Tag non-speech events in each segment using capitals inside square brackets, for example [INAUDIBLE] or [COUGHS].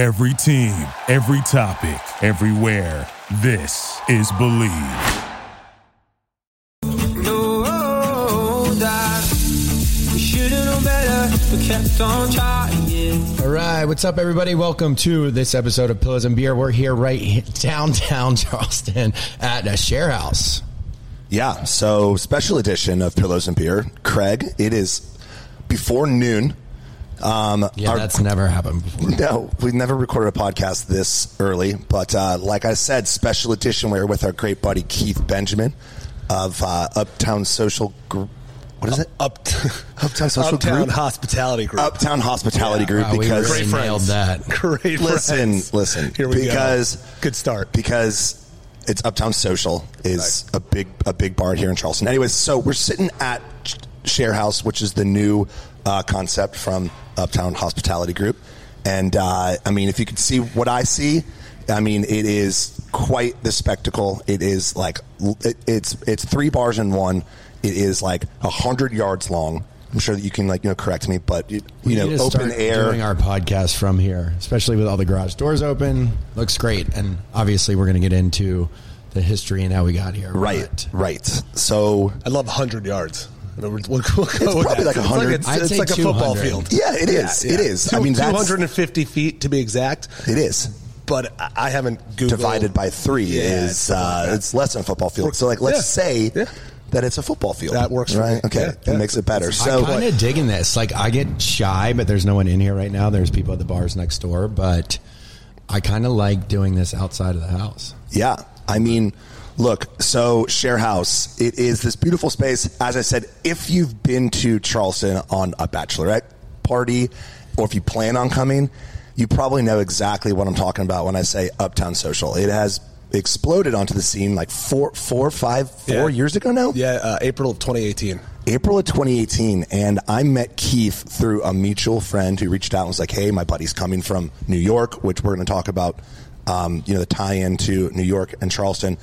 Every team, every topic, everywhere. This is Believe. All right, what's up, everybody? Welcome to this episode of Pillows and Beer. We're here right [LAUGHS] downtown Charleston at a share house. Yeah, so special edition of Pillows and Beer. Craig, it is before noon. Um, Yeah, our- that's never happened before. no, we've never recorded a podcast this early, but uh, like I said, special edition. We're with our great buddy Keith Benjamin of uh, Uptown Social Group. What is it? Up, [LAUGHS] Uptown Social Uptown Group? Hospitality Group. Uptown Hospitality Group Wow, we because really nailed that. [LAUGHS] Great. listen, friends. listen, Here we because go. Good start. because it's Uptown Social is a big a big bar here in Charleston. Anyways, so we're sitting at Share House, which is the new uh, concept from Uptown Hospitality Group, and uh, I mean, if you could see what I see. I mean, it is quite the spectacle. It is like it, it's it's three bars in one. It is like a hundred yards long. I'm sure that you can like you know correct me, but you, you know We need to open start air. doing our podcast from here, especially with all the garage doors open. Looks great, and obviously we're going to get into the history and how we got here. right, But right. So I love 100 yards. We'll, we'll, we'll go with probably that. like It's 100. It's, I'd it's like a football field. Yeah, it is. It is. I mean, 250 feet to be exact. it is. But I- I haven't Googled. divided by three Yeah, is something like uh, it's less than a football field. So like let's Yeah. say Yeah. that it's a football field. That works for right? me. Okay, Yeah, that makes it better. So, I'm So kind of digging this. Like, I get shy, but there's no one in here right now. There's people at the bars next door, but I kind of like doing this outside of the house. yeah, I mean, look. So share house. It is this beautiful space. As I said, if you've been to Charleston on a bachelorette party, or if you plan on coming, you probably know exactly what I'm talking about when I say Uptown Social. It has exploded onto the scene like four, four, five, four Yeah. years ago now. Yeah, uh, April of 2018. April of 2018, and I met Keith through a mutual friend who reached out and was like, "Hey, my buddy's coming from New York, which we're going to talk about. Um, you know, the tie-in to New York and Charleston."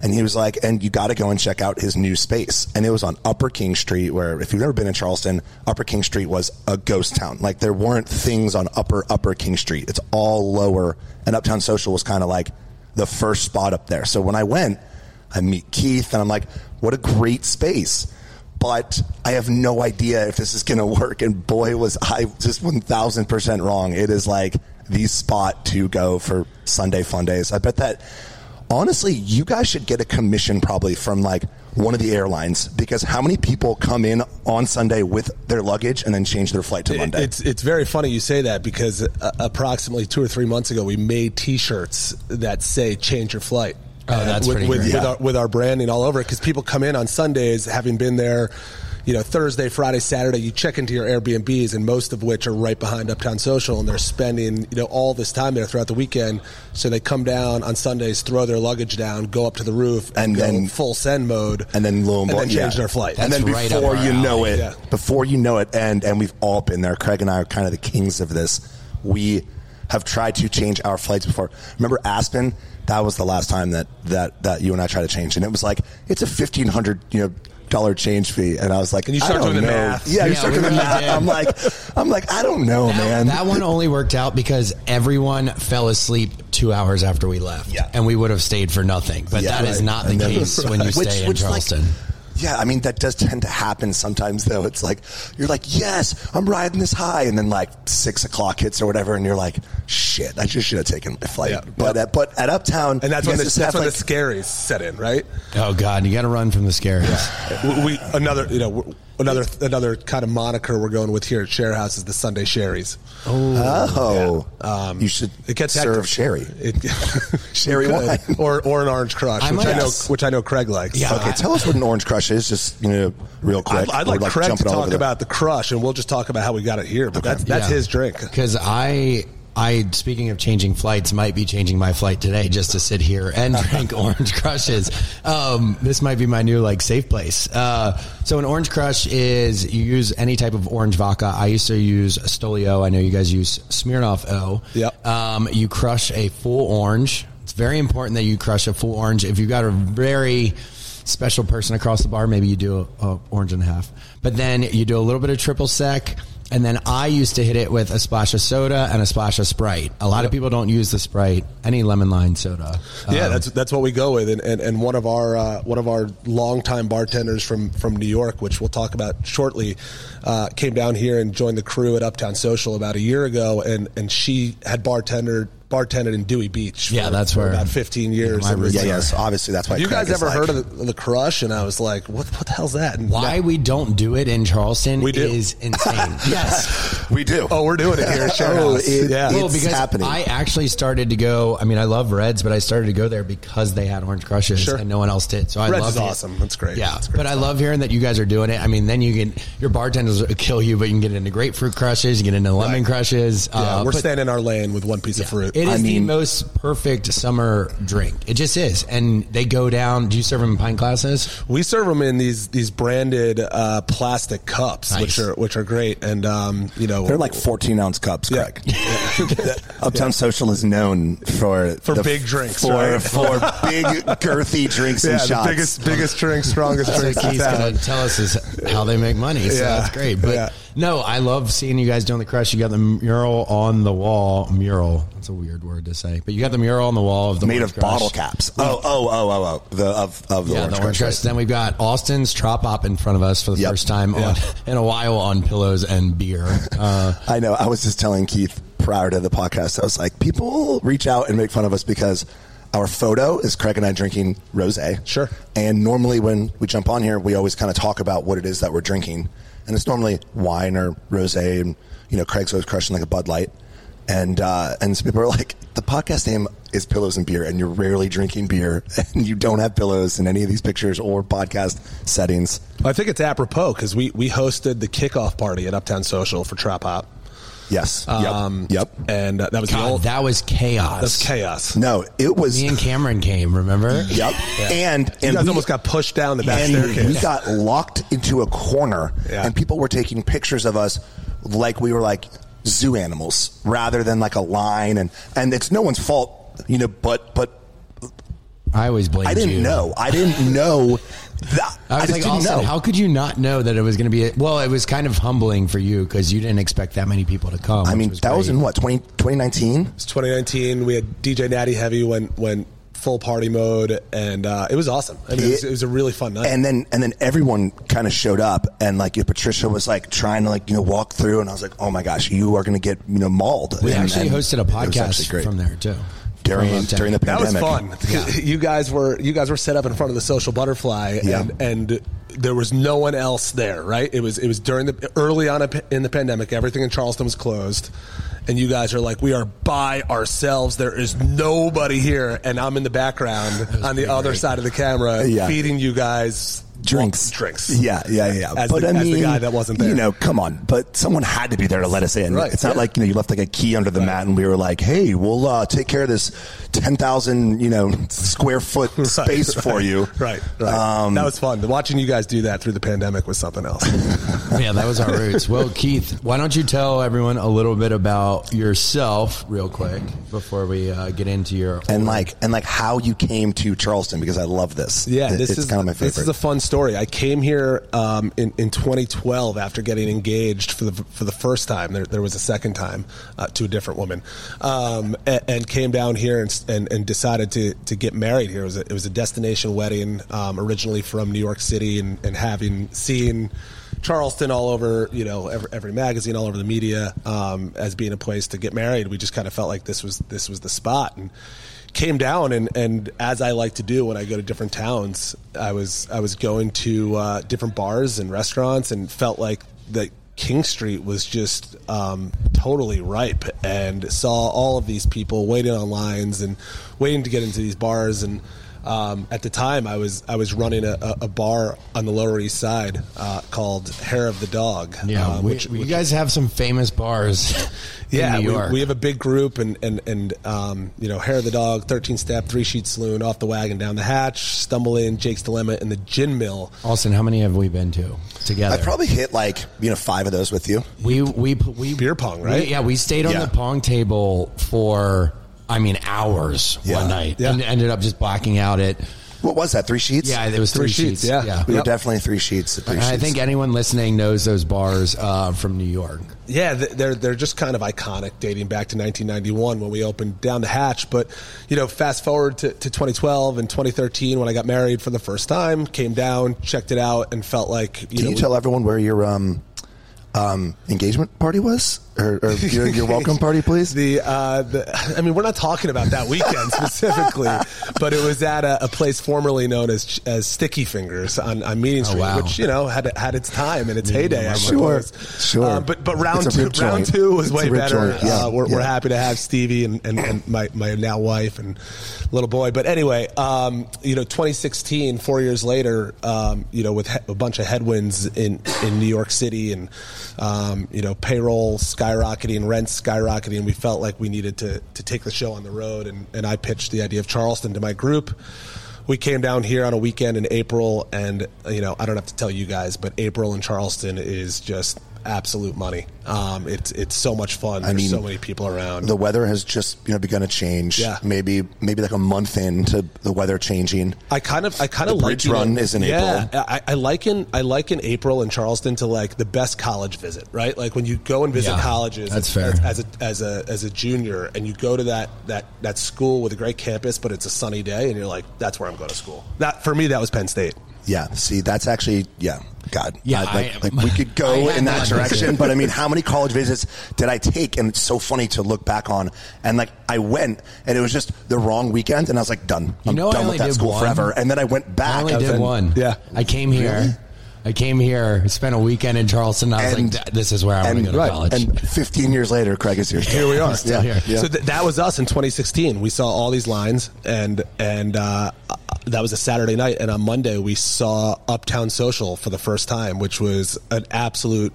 And he was like, "And you got to go and check out his new space." And it was on Upper King Street, where if you've never been in Charleston, Upper King Street was a ghost town. Like there weren't things on Upper Upper King Street. It's all lower, and Uptown Social was kind of like the first spot up there. So when I went, I meet Keith, and I'm like, "What a great space!" but I have no idea if this is going [LAUGHS] to work. And boy, was I just 1000% wrong. It is like the spot to go for Sunday fun days. I bet that honestly, you guys should get a commission probably from like one of the airlines because how many people come in on Sunday with their luggage and then change their flight to Monday? It's it's very funny you say that because uh, approximately two or three months ago we made T-shirts that say "Change your flight." Oh, And that's with, pretty with, great. with Yeah. our with our branding all over it because people come in on Sundays having been there. You know, Thursday, Friday, Saturday, you check into your Airbnbs, and most of which are right behind Uptown Social, and they're spending you know all this time there throughout the weekend. So they come down on Sundays, throw their luggage down, go up to the roof, And go then- full send mode, and then lo and and then change yeah. their flight. And then right before our you know alley. it, Yeah. before you know it, and and we've all been there. Craig and I are kind of the kings of this. We have tried to change our flights before. Remember Aspen? That was the last time that that that you and I tried to change, and it was like it's a fifteen hundred you know dollar change fee, and I was like, And you I start don't doing the math. Yeah, you Yeah, start we doing the really math. did. I'm like, I'm like, I don't know, That, man. that one only worked out because everyone fell asleep two hours after we left. Yeah. And we would have stayed for nothing. But Yeah, that is right. not the And then- case when you [LAUGHS] Which- stay in which, like, Charleston. Yeah, I mean that does tend to happen sometimes. Though it's like you're like, yes, I'm riding this high, and then like six o'clock hits or whatever, and you're like, shit, I just should have taken my flight. Yeah. But at, but at Uptown, and that's you when the, just that's have, when like- the scaries set in, right? oh, God. You got to run from the scares. we, we another you know another another kind of moniker we're going with here at Share House is the Sunday Sherries. Oh, Um, you should it gets serve hectic. sherry. It, [LAUGHS] Sherry we wine. or or an orange crush, I which I know Yes. which I know Craig likes. Yeah. Okay, tell us what an orange crush is, just you know, real quick. I'd, I'd We're, like, Craig to jumping all talk over about the crush, and we'll just talk about how we got it here. But that's that's Yeah. his drink. Because I, I speaking of changing flights, might be changing my flight today just to sit here and [LAUGHS] drink Orange Crushes. Um, this might be my new like safe place. Uh, so an Orange Crush is you use any type of orange vodka. I used to use Stoli O. I know you guys use Smirnoff O. Yep. Um, you crush a full orange. It's very important that you crush a full orange. If you've got a very special person across the bar, maybe you do a, a orange and a half. But then you do a little bit of triple sec, and then I used to hit it with a splash of soda and a splash of Sprite. A lot of people don't use the Sprite, any lemon lime soda. Yeah, Um, that's that's what we go with, and, and, and one of our uh, one of our longtime bartenders from from New York, which we'll talk about shortly, uh, came down here and joined the crew at Uptown Social about a year ago, and and she had bartended bartended in Dewey Beach. For, Yeah, that's for where- about fifteen years. my and roots Yeah, are. yes. Obviously, that's why. You guys ever like- heard of the, the Crush? And I was like, what what the hell's that? And why we don't do it in Charleston We do. is [LAUGHS] insane. yes. We do. Oh, we're doing it here at Share Oh, it- yeah. It's well, because happening. I actually started to go. I mean, I love Reds, but I started to go there because they had Orange Crushes Sure. and no one else did. So I Reds love is it. awesome. That's great. Yeah, That's great but I love hearing that you guys are doing it. I mean, then you can your bartenders will kill you, but you can get into grapefruit crushes, you get into lemon Right. crushes. yeah, uh, we're but- staying in our lane with one piece of fruit. It is I the most perfect summer drink. It just is, and they go down. Do you serve them in pint glasses? We serve them in these these branded uh, plastic cups, Nice. which are which are great, and um, you know They're like 14 ounce cups, Yeah. Craig. [LAUGHS] [LAUGHS] Uptown Social is known for For the- big drinks, for right? for big girthy drinks yeah, and the shots. biggest biggest drink, strongest So drink in Keith's gonna tell us is how they make money. So Yeah. that's great. But Yeah. No, I love seeing you guys doing the crush. You got the mural on the wall. Mural. That's a weird word to say, but you got the mural on the wall of the made of Crush. bottle caps. Oh, oh, oh, oh, oh. The of of the Yeah, orange, the orange crush. crush. Then we've got Austen's Trop Hop in front of us for the Yep. first time on, [LAUGHS] in a while on pillows and beer. Uh, [LAUGHS] I know. I was just telling Keith prior to the podcast. I was like, people reach out and make fun of us because our photo is Craig and I drinking rosé. Sure. And normally when we jump on here, we always kind of talk about what it is that we're drinking, and it's normally wine or rosé, and you know, Craig's always crushing like a Bud Light. And uh, and people are like, the podcast name is Pillows and Beer, and you're rarely drinking beer, [LAUGHS] and you don't have pillows in any of these pictures or podcast settings. I think it's apropos because we we hosted the kickoff party at Uptown Social for Trop Hop. Yes. Yep. Um, yep. And uh, that was the God, old that was chaos. that's chaos. No, it was. Me and Cameron came. Remember? [LAUGHS] Yep. And You and guys we, almost got pushed down the back and staircase. we got locked into a corner, Yeah. and people were taking pictures of us like we were like zoo animals rather than like a line. And and it's no one's fault, you know. But but I always blame. I didn't you. know. I didn't know. That, I was just like, didn't Austen, know. how could you not know that it was going to be? A, well, it was kind of humbling for you because you didn't expect that many people to come. I which mean, that was in what 20, 2019? It's 2019. We had DJ Natty Heavy went went full party mode, and uh, it was awesome. I mean, it, was, it was a really fun night. And then and then everyone kind of showed up, and like you know, Patricia was like trying to like you know walk through, and I was like, oh my gosh, you are going to get you know mauled. We And- actually and hosted a it was actually podcast great. from there too. During during the pandemic. that was fun. [LAUGHS] You guys were you guys were set up in front of the Social Butterfly, Yeah. and, and there was no one else there. Right? It was it was during the early on in the pandemic. Everything in Charleston was closed, and you guys are like, we are by ourselves. There is nobody here, and I'm in the background on the other great. side of the camera, Yeah. feeding you guys drinks. drinks. Yeah, yeah, yeah. As but the- I as the guy that wasn't there. You know, come on. But someone had to be there to let us in. Right, It's not yeah. like you know you left like a key under the mat and we were like, hey, we'll uh, take care of this ten thousand you know square foot [LAUGHS] space Right, for you. Right, right. Um, that was fun. Watching you guys do that through the pandemic was something else. [LAUGHS] Yeah, that was our roots. Well, Keith, why don't you tell everyone a little bit about yourself, real quick, before we uh, get into your and like and like how you came to Charleston because I love this. Yeah, It- this it's is kind of my favorite. This is a fun story. I came here um, in in 2012 after getting engaged for the for the first time. There, there was a second time uh, to a different woman, um, and, and came down here and, and, and decided to to get married here. It was a, it was a destination wedding, um, originally from New York City, and, and having seen. Charleston all over, you know, every, every magazine, all over the media, um, as being a place to get married. We just kind of felt like this was this was the spot, and came down and, and as I like to do when I go to different towns, I was I was going to uh, different bars and restaurants and felt like that King Street was just um, totally ripe and saw all of these people waiting on lines and waiting to get into these bars and. Um, at the time, I was I was running a, a- a bar on the Lower East Side uh, called Hair of the Dog. yeah, um, we, which- you which- guys have some famous bars. [LAUGHS] yeah, in New we, we have a big group, and and and um, you know, Hair of the Dog, Thirteen Step, Three Sheet Saloon, Off the Wagon, Down the Hatch, Stumble Inn, Jake's Dilemma, and the Gin Mill. Austen, how many have we been to together? I probably hit like you know five of those with you. we we we Beer pong, right? we- yeah, we stayed on Yeah. the pong table for I mean hours Yeah. one night Yeah. and ended up just blacking out at What was that? Three sheets? Yeah, it was three, Three sheets, sheets. yeah. yeah. We were definitely three sheets. At three And sheets. I think anyone listening knows those bars uh, from New York. Yeah, they're they're just kind of iconic, dating back to 1991 when we opened down the hatch. But you know, fast forward to, to 2012 and 2013 when I got married for the first time, came down, checked it out, and felt like you Can know you tell everyone where your um, um, engagement party was, or, or your, your welcome party, please? [LAUGHS] The, uh, the, I mean, we're not talking about that weekend specifically, [LAUGHS] but it was at a, a place formerly known as as Sticky Fingers on, on Meeting Street, wow. which you know had had its time and its heyday. I Sure, sure. Uh, but but round two, rib round joint. two was It's way better. yeah, uh, we're, we're happy to have Stevie and, and, and my my now wife and little boy. But anyway, um, you know, 2016, four years later, um, you know, with he- a bunch of headwinds in in New York City and um, you know payroll skyrocketing, rents skyrocketing, we felt like we needed to to take the show on the road. And and I pitched the idea of Charleston to my group. We came down here on a weekend in April, and you know I don't have to tell you guys, but April in Charleston is just absolute money. Um, it's it's so much fun. There's mean, so many people around. the weather has just you know begun to change. Yeah. maybe maybe like a month into the weather changing. I kind of, I kind of The like bridge run is in yeah, April. I, I liken, I liken April in Charleston to like the best college visit, right? Like when you go and visit Yeah, colleges that's as, fair. as, a as a as a junior, and you go to that that that school with a great campus, but it's a sunny day, and you're like, that's where I'm going to school. That for me, that was Penn State. Yeah, see, that's actually yeah. God, Yeah, I- like, I- like we could go [LAUGHS] in that direction, but I mean, how many [LAUGHS] college visits did I take? And it's so funny to look back on. And like, I went, and it was just the wrong weekend, and I was like, done. I'm know, I done only with that did school one. forever. And then I went back. I only did and- one. Yeah. I came here. I came here, spent a weekend in Charleston. I was And- like, "This is where I want to go to right, college." and 15 years later, Craig is here. Here we are. [LAUGHS] Still here. Yeah. So th- that was us in 2016. We saw all these lines, and and uh, uh, that was a Saturday night. And on Monday, we saw Uptown Social for the first time, which was an absolute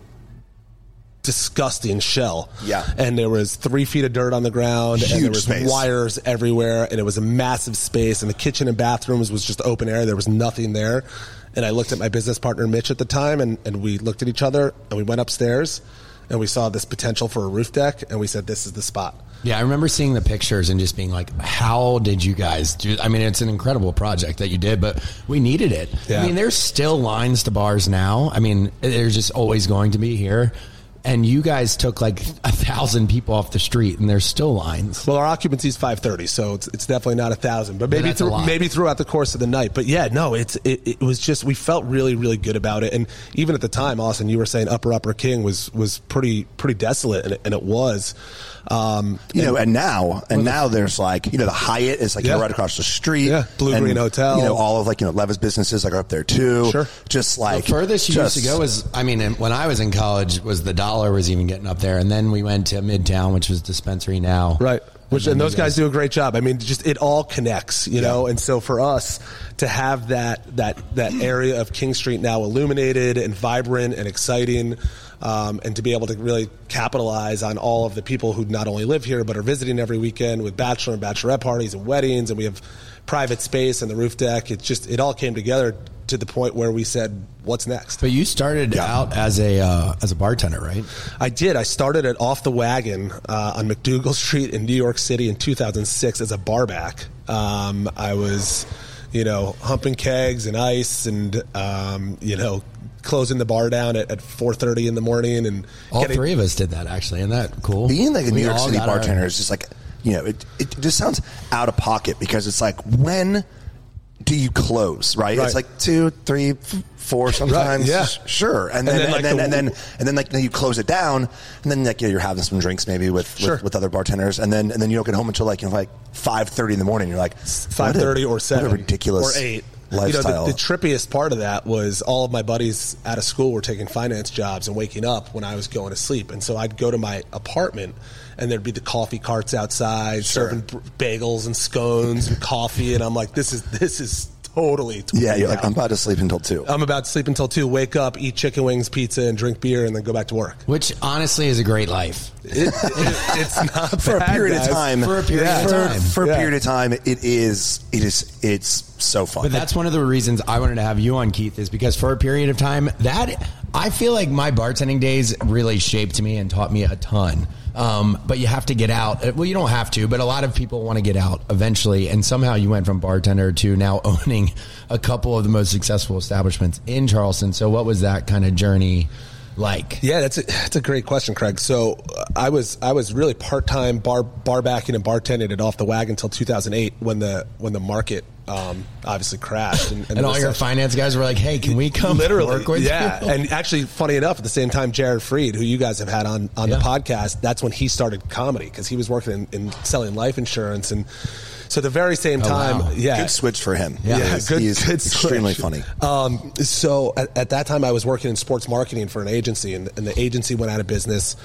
disgusting shell. Yeah. And there was three feet of dirt on the ground, and there Huge was space. wires everywhere, and it was a massive space. And the kitchen and bathrooms was just open air. There was nothing there. And I looked at my business partner Mitch at the time, and, and we looked at each other, and we went upstairs, and we saw this potential for a roof deck, and we said, "This is the spot." Yeah, I remember seeing the pictures and just being like, "How did you guys do?" I mean, it's an incredible project that you did, but we needed it. Yeah. I mean, there's still lines to bars now. I mean, there's just always going to be here. And you guys took like a thousand people off the street, and there's still lines. Well, our occupancy is 530, so it's, it's definitely not a thousand, but maybe through, maybe throughout the course of the night. But yeah, no, it's it, it was just we felt really really good about it, and even at the time, Austen, you were saying Upper Upper King was was pretty pretty desolate, and it, and it was. Um, You know, and now, and now there's like, you know, the Hyatt is like you know, Yeah. right across the street. Yeah. Blue and, Green Hotel. You know, all of like, you know, Levis businesses like are up there too. Sure. Just like the furthest you just, used to go was, I mean, when I was in college, was the dollar was even getting up there, and then we went to Midtown, which was dispensary now, Right. Which and those guys do a great job. I mean, just it all connects, you know. And so for us to have that that that area of King Street now illuminated and vibrant and exciting, um, and to be able to really capitalize on all of the people who not only live here but are visiting every weekend with bachelor and bachelorette parties and weddings, and we have private space and the roof deck. It just it all came together to the point where we said, "What's next?" But you started out as a uh, as a bartender, right? I did. I started at Off the Wagon uh, on MacDougal Street in New York City in 2006 as a barback. Um, I was, you know, humping kegs and ice and, um, you know, closing the bar down at, at 4.30 in the morning. and All getting- three of us did that actually, and that cool. being like a We New York City got our- bartender is just like you know it, it just sounds out of pocket because it's like when do you close right, Right. it's like two, three, four three f- four sometimes yeah. sure and And then then, and then, the- and then and then like then you close it down and then like you know, you're having some drinks maybe with, Sure. with with other bartenders and then and then you don't get home until like you know like five thirty in the morning you're like five thirty or seven, ridiculous or eight. Lifestyle You know, the, the trippiest part of that was all of my buddies out of school were taking finance jobs and waking up when I was going to sleep, and so I'd go to my apartment. And there'd be the coffee carts outside serving b- bagels and scones and coffee, and I'm like, "This is this is totally yeah you're tweaking like. I'm about to sleep until two I'm about to sleep until two, wake up, eat chicken wings, pizza, and drink beer, and then go back to work. which honestly is a great life. It, it- [LAUGHS] it's not for a period guys. of time For a period of time. for a Yeah. period of time it is it is it's so fun But that's one of the reasons I wanted to have you on, Keith, is because for a period of time, that I feel like my bartending days really shaped me and taught me a ton. Um, but you have to get out. Uh, Well, you don't have to, but a lot of people want to get out eventually. And somehow you went from bartender to now [LAUGHS] owning a couple of the most successful establishments in Charleston. So, what was that kind of journey like? Yeah, that's a, that's a great question, Craig. So uh, I was I was really part time bar bar backing and bartending it off the wagon until 2008 when the when the market um, obviously crashed and, And all your finance guys were like, "Hey, can we come literally work with yeah you?" and actually funny enough at the same time jared freid who you guys have had on on Yeah. the podcast that's when he started comedy because he was working in, in selling life insurance and so the very same Oh, time wow. yeah Good switch for him. Yeah. He yeah, is- good, he is good extremely funny. Um, so at, at that time, I was working in sports marketing for an agency, and, and the agency went out of business.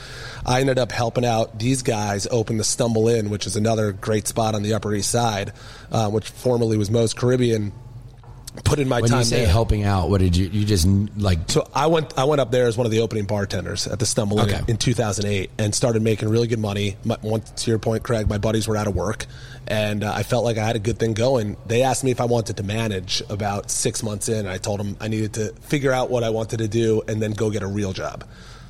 I ended up helping out these guys open the Stumble Inn, which is another great spot on the Upper East Side, uh, which formerly was Moe's Caribbean. Put in my When time you say there. helping out, what did you? You just like So I went I went up there as one of the opening bartenders at the Stumble Okay. in 2008 and started making really good money. My, one, to your point, Craig, my buddies were out of work, and uh, I felt like I had a good thing going. They asked me if I wanted to manage about six months in. And I told them I needed to figure out what I wanted to do and then go get a real job.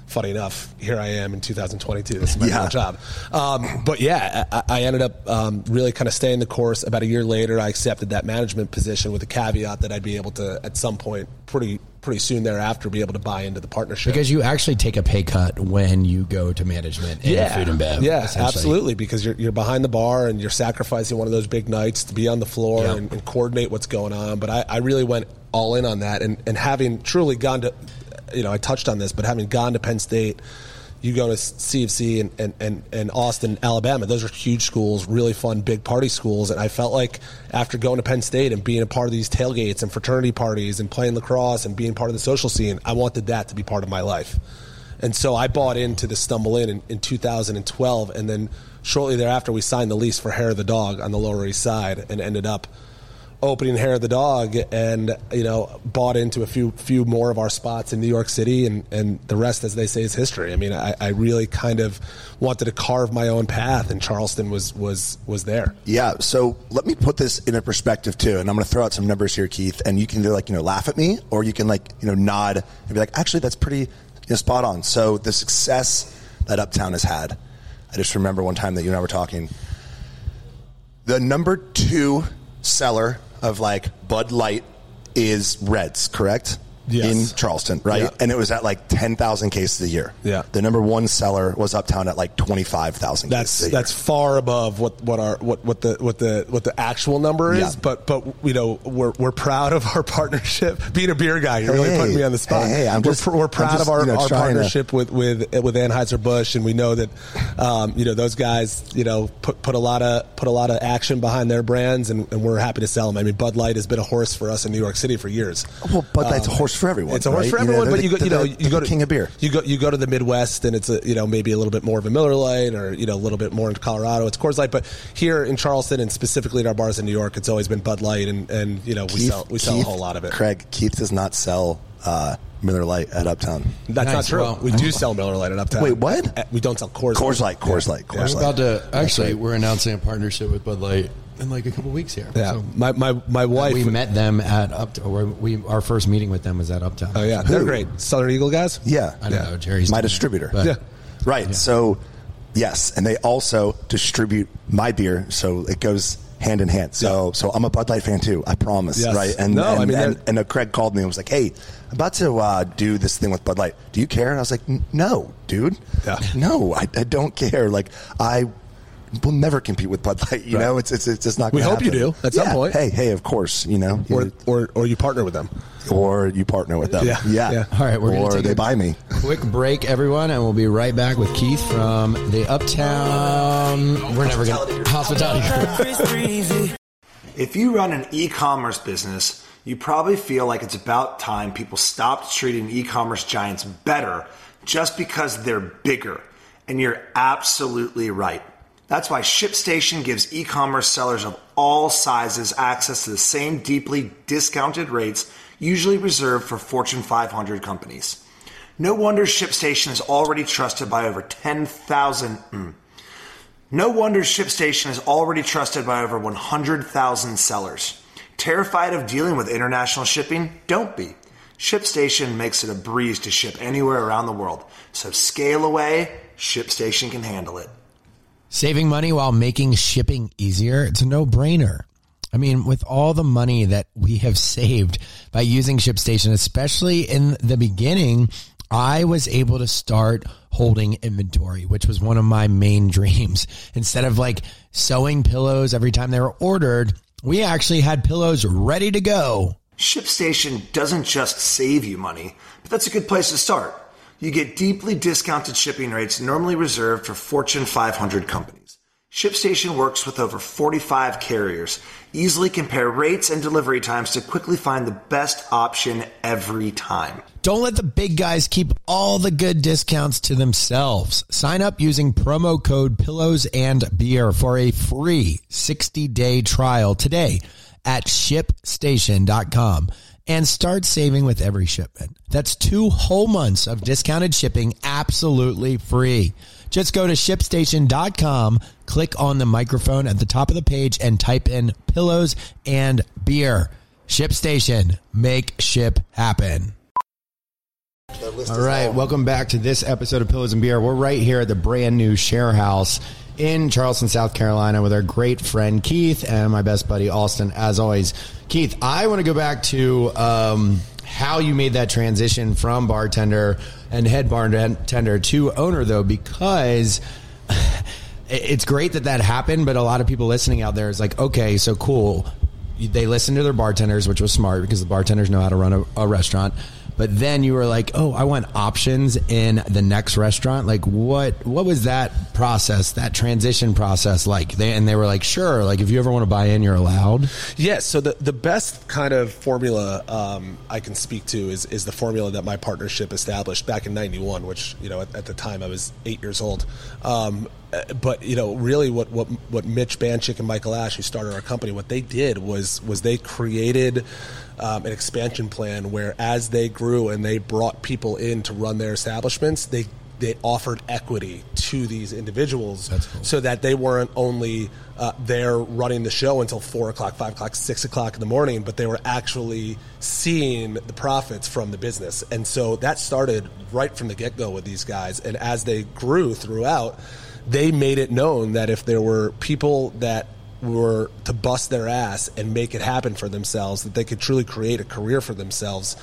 Funny enough, here I am in 2022. This is my Yeah. real job. Um, but yeah, I, I ended up um, really kind of staying the course. About a year later, I accepted that management position with the caveat that I'd be able to, at some point, pretty pretty soon thereafter, be able to buy into the partnership. because you actually take a pay cut when you go to management in food and bev. Yeah, absolutely. Because you're, you're behind the bar and you're sacrificing one of those big nights to be on the floor Yeah. and, and coordinate what's going on. But I, I really went all in on that. And, and having truly gone to, you know, I touched on this, but having gone to Penn State, you go to CFC and, and, and, and Austin, Alabama. Those are huge schools, really fun, big party schools. And I felt like after going to Penn State and being a part of these tailgates and fraternity parties and playing lacrosse and being part of the social scene, I wanted that to be part of my life. And so I bought into the Stumble Inn in, in 2012, and then shortly thereafter we signed the lease for Hair of the Dog on the Lower East Side, and ended up opening Hair of the Dog, and you know bought into a few few more of our spots in New York City, and and the rest, as they say, is history. I mean, I, I really kind of wanted to carve my own path, and Charleston was was was there. Yeah, so let me put this in a perspective too, and I'm going to throw out some numbers here, Keith, and you can either like you know laugh at me or you can like you know nod and be like, actually, that's pretty you know, spot on. So the success that Uptown has had, I just remember one time that you and I were talking. The number two seller of like Bud Light is Reds, correct? Yes. In Charleston, right? Yeah. And it was at like 10,000 cases a year. Yeah. The number one seller was Uptown at like 25,000 That's that's far above what, what our what, what the what the what the actual number is. Yeah. But but you know we're we're proud of our [LAUGHS] partnership. Being a beer guy, you're really putting me on the spot. hey, hey, I'm we're, just- we're proud just, of our, you know, our trying to- partnership with with with Anheuser Busch, and we know that um, you know those guys you know put put a lot of put a lot of action behind their brands, and, and we're happy to sell them. I mean, Bud Light has been a horse for us in New York City for years. Well, Bud Light's a horse for everyone. It's a horse right? for You know, everyone, they're but you the- go, you know, they're you go to king of beer. You go, you go to the Midwest, and it's a, you know maybe a little bit more of a Miller Lite, or you know a little bit more in Colorado. It's Coors Light, but here in Charleston, and specifically at our bars in New York, it's always been Bud Light, and, and you know we Keith- sell we sell Keith- a whole lot of it. Craig, Keith does not sell uh, Miller Lite at Uptown. That's not true. well- we do sell Miller Lite at Uptown. Wait, what? Uh, We don't sell Coors. Coors Light, Coors Light, Coors We're Light. about to actually. right. We're announcing a partnership with Bud Light in like a couple weeks here. Yeah, So- my my my wife. we met them at Uptown. We our first meeting with them was at Uptown. Oh yeah, they're great. Southern Eagle guys. Yeah. I don't Yeah. know. Jerry's my doing it, distributor. but- Yeah. Right. So, yes, and they also distribute my beer, so it goes hand in hand. So, so I'm a Bud Light fan too. I promise. Yes. Right. And No, and, I mean, and, they're- and uh, Craig called me and was like, "Hey, I'm about to uh, do this thing with Bud Light. Do you care?" And I was like, "N- "No, dude. Yeah. No, I, I don't care. Like, I." will never compete with Bud Light. You Right. know, it's it's it's just not. We gonna hope you do, at some point. Hey, hey, of course. You know, Or, or or you partner with them. or you partner with them. Yeah. yeah. Yeah. All right, we're gonna or take they a- buy me. Quick break, everyone, and we'll be right back with Keith from the Uptown. We're never going to hospitality. If you run an e commerce business, you probably feel like it's about time people stopped treating e commerce giants better just because they're bigger. And you're absolutely right. That's why ShipStation gives e commerce sellers of all sizes access to the same deeply discounted rates usually reserved for Fortune 500 companies. No wonder ShipStation is already trusted by over 10,000. mm, no wonder ShipStation is already trusted by over 100,000 sellers. Terrified of dealing with international shipping? Don't be. ShipStation makes it a breeze to ship anywhere around the world. So scale away ShipStation can handle it. Saving money while making shipping easier, it's a no brainer. I mean, with all the money that we have saved by using ShipStation, especially in the beginning, I was able to start holding inventory, which was one of my main [LAUGHS] dreams. Instead of like sewing pillows every time they were ordered, we actually had pillows ready to go. ShipStation doesn't just save you money, but that's a good place to start. You get deeply discounted shipping rates normally reserved for Fortune 500 companies. ShipStation works with over 45 carriers. Easily compare rates and delivery times to quickly find the best option every time. Don't let the big guys keep all the good discounts to themselves. Sign up using promo code pillows and beer for a free 60 day trial today at shipstation.com and start saving with every shipment. That's two whole months of discounted shipping absolutely free. Just go to shipstation.com, click on the microphone at the top of the page and type in pillows and beer. ShipStation, make ship happen. All right, welcome back to this episode of Pillows and Beer. We're right here at the brand new Share House in Charleston, South Carolina, with our great friend Keith and my best buddy Austen. As always, Keith, I want to go back to um, how you made that transition from bartender and head bartender to owner, though, because [LAUGHS] it's great that that happened. But a lot of people listening out there is like, okay, so cool. They listen to their bartenders, which was smart because the bartenders know how to run a, a restaurant but then you were like, "Oh, I want options in the next restaurant." Like, what what was that process, that transition process like? They and they were like, "Sure, like if you ever want to buy in, you're allowed." Yes. Yeah, so the the best kind of formula um, I can speak to is is the formula that my partnership established back in '91, which you know at, at, the time I was eight years old. Um, but you know, really, what what what Mitch Banchik and Michael Ash, who started our company, what they did was was they created um, an expansion plan where, as they grew and they brought people in to run their establishments, they they offered equity to these individuals cool. so that they weren't only uh, there running the show until four o'clock, five o'clock, six o'clock in the morning, but they were actually seeing the profits from the business. And so that started right from the get go with these guys. And as they grew throughout, they made it known that if there were people that were to bust their ass and make it happen for themselves, that they could truly create a career for themselves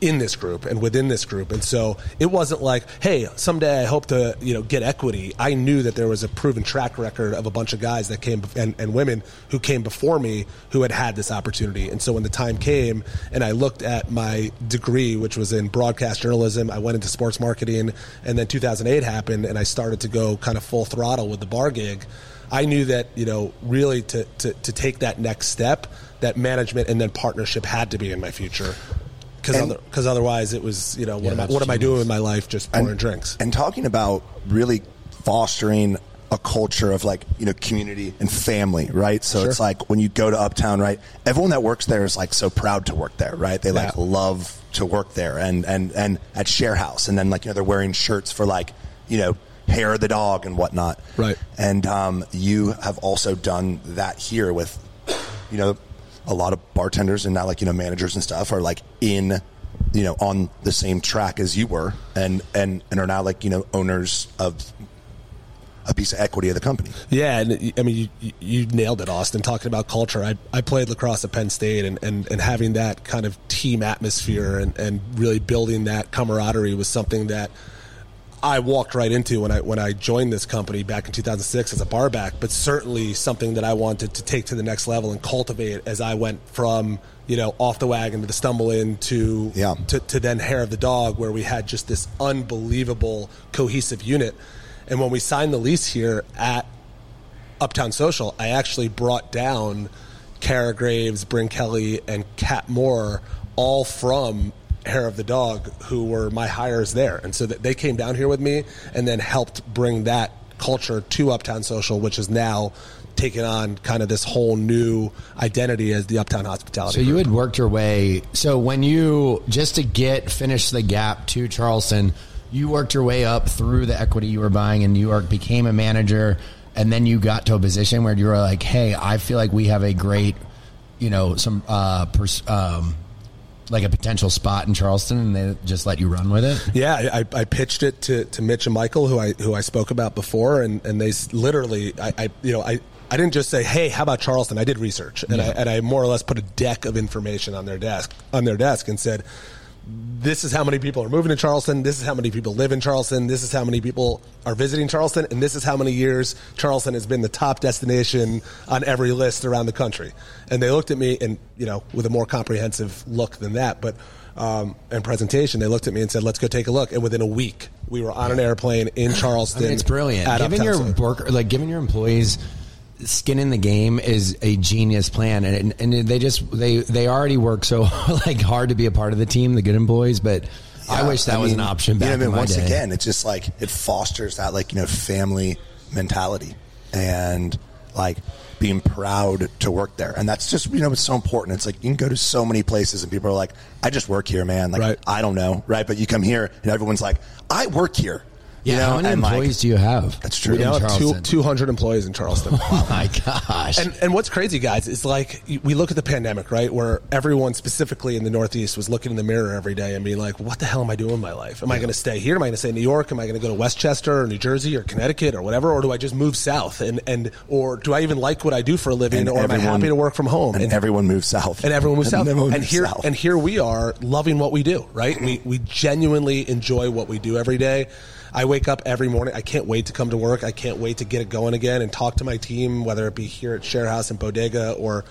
in this group and within this group. And so it wasn't like, hey, someday I hope to, you know, get equity. I knew that there was a proven track record of a bunch of guys that came and, and women who came before me who had had this opportunity. And so when the time came and I looked at my degree, which was in broadcast journalism, I went into sports marketing and then 2008 happened and I started to go kind of full throttle with the bar gig. I knew that you know really to, to, to take that next step, that management and then partnership had to be in my future. Because other, otherwise it was you know what yeah, am I what am I doing with my life just pouring and, drinks? and talking about really fostering a culture of like you know community and family right? So sure. it's like when you go to uptown right everyone that works there is like so proud to work there right? They like love to work there. And and and at share house. And then like you know they're wearing shirts for like you know hair of the dog and whatnot. Right. And um, you have also done that here with, you know, a lot of bartenders and not like you know managers and stuff are like in, you know, on the same track as you were, and and and are now like you know owners of a piece of equity of the company. Yeah, and I mean, you, you, nailed it, Austen. Talking about culture, I, I played lacrosse at Penn State, and, and, and having that kind of team atmosphere and, and really building that camaraderie was something that I walked right into when I when I joined this company back in 2006 as a barback, but certainly something that I wanted to take to the next level and cultivate as I went from you know off the wagon to the stumble inn to, yeah. to, to then hair of the dog, where we had just this unbelievable cohesive unit. And when we signed the lease here at Uptown Social, I actually brought down Kara Graves, Bryn Kelly, and Kat Moore all from hair of the dog who were my hires there and so they came down here with me and then helped bring that culture to uptown social which is now taken on kind of this whole new identity as the uptown hospitality so group. you had worked your way so when you just to get finish the gap to charleston you worked your way up through the equity you were buying in new york became a manager and then you got to a position where you were like hey i feel like we have a great you know some uh pers- um like a potential spot in Charleston, and they just let you run with it? Yeah, I, I pitched it to, to Mitch and Michael, who I who I spoke about before, and, and they literally, I, I you know, I, I didn't just say, hey, how about Charleston? I did research, and I and I more or less put a deck of information on their desk on their desk and said, this is how many people are moving to Charleston. This is how many people live in Charleston. This is how many people are visiting Charleston, and this is how many years Charleston has been the top destination on every list around the country. And they looked at me, and you know, with a more comprehensive look than that, but um, and presentation, they looked at me and said, "Let's go take a look." And within a week, we were on an airplane in I Charleston. mean, it's brilliant. Giving your worker, like giving your employees skin in the game is a genius plan, and and they just they they already work so [LAUGHS] like hard to be a part of the team, the good employees. But I wish that was mean, an option you know, back I mean, once day. again, it's just like it fosters that like you know family mentality and like being proud to work there, and that's just you know it's so important. It's like you can go to so many places and people are like, I just work here, man. Like Right. I don't know, right? But you come here and everyone's like, I work here. Yeah, you know, how many and, like, employees do you have? That's true. We now have two, 200 employees in Charleston. [LAUGHS] Oh my gosh! And, and what's crazy, guys, is like we look at the pandemic, right? Where everyone, specifically in the Northeast, was looking in the mirror every day and being like, "What the hell am I doing in my life? Am I going to stay here? Am I going to stay in New York? Am I going to go to Westchester or New Jersey or Connecticut or whatever? Or do I just move south? And and or do I even like what I do for a living? And or am I everyone- happy to work from home? and, everyone moves south, and everyone moves south. everyone And moves here south. and here we are loving what we do, right? We we genuinely enjoy what we do every day. I wake up every morning. I can't wait to come to work. I can't wait to get it going again and talk to my team, whether it be here at Share House and Bodega or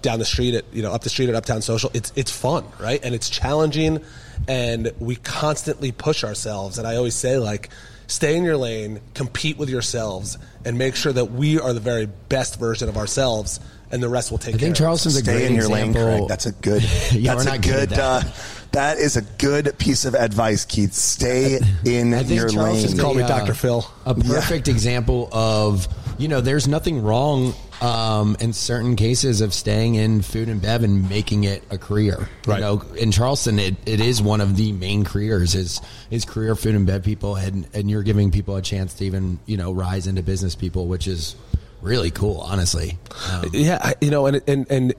down the street at you know up the street at Uptown Social. It's it's fun, right? And it's challenging, and we constantly push ourselves. And I always say like. Stay in your lane, compete with yourselves, and make sure that we are the very best version of ourselves, and the rest will take I care think of Charleston's a Stay great in your lane, example. Craig. That's a good. [LAUGHS] Yeah, that's we're a good good. at that. uh, that is a good piece of advice, Keith. Stay in I think your Charleston's lane. Call me a, Dr. Phil. A perfect example of you know, there's nothing wrong um, in certain cases of staying in food and bev and making it a career. Right. You know, in Charleston, it, it is one of the main careers is is career food and bev people, and and you're giving people a chance to even you know rise into business people, which is really cool, honestly. Um, Yeah, I- you know, and and and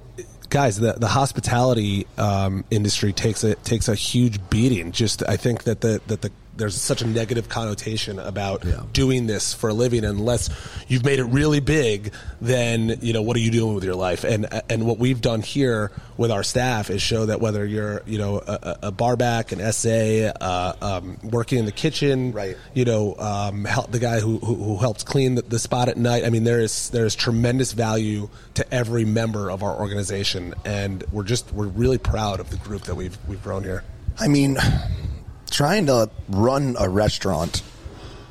guys, the the hospitality um, industry takes a takes a huge beating. Just I think that the that the there's such a negative connotation about Yeah. doing this for a living unless you've made it really big then you know what are you doing with your life and and what we've done here with our staff is show that whether you're you know a, a bar back an SA uh, um, working in the kitchen Right. you know, um, help the guy who, who, who helps clean the, the spot at night. I mean, there is there is tremendous value to every member of our organization, and we're just we're really proud of the group that we've we've grown here. I mean, trying to run a restaurant.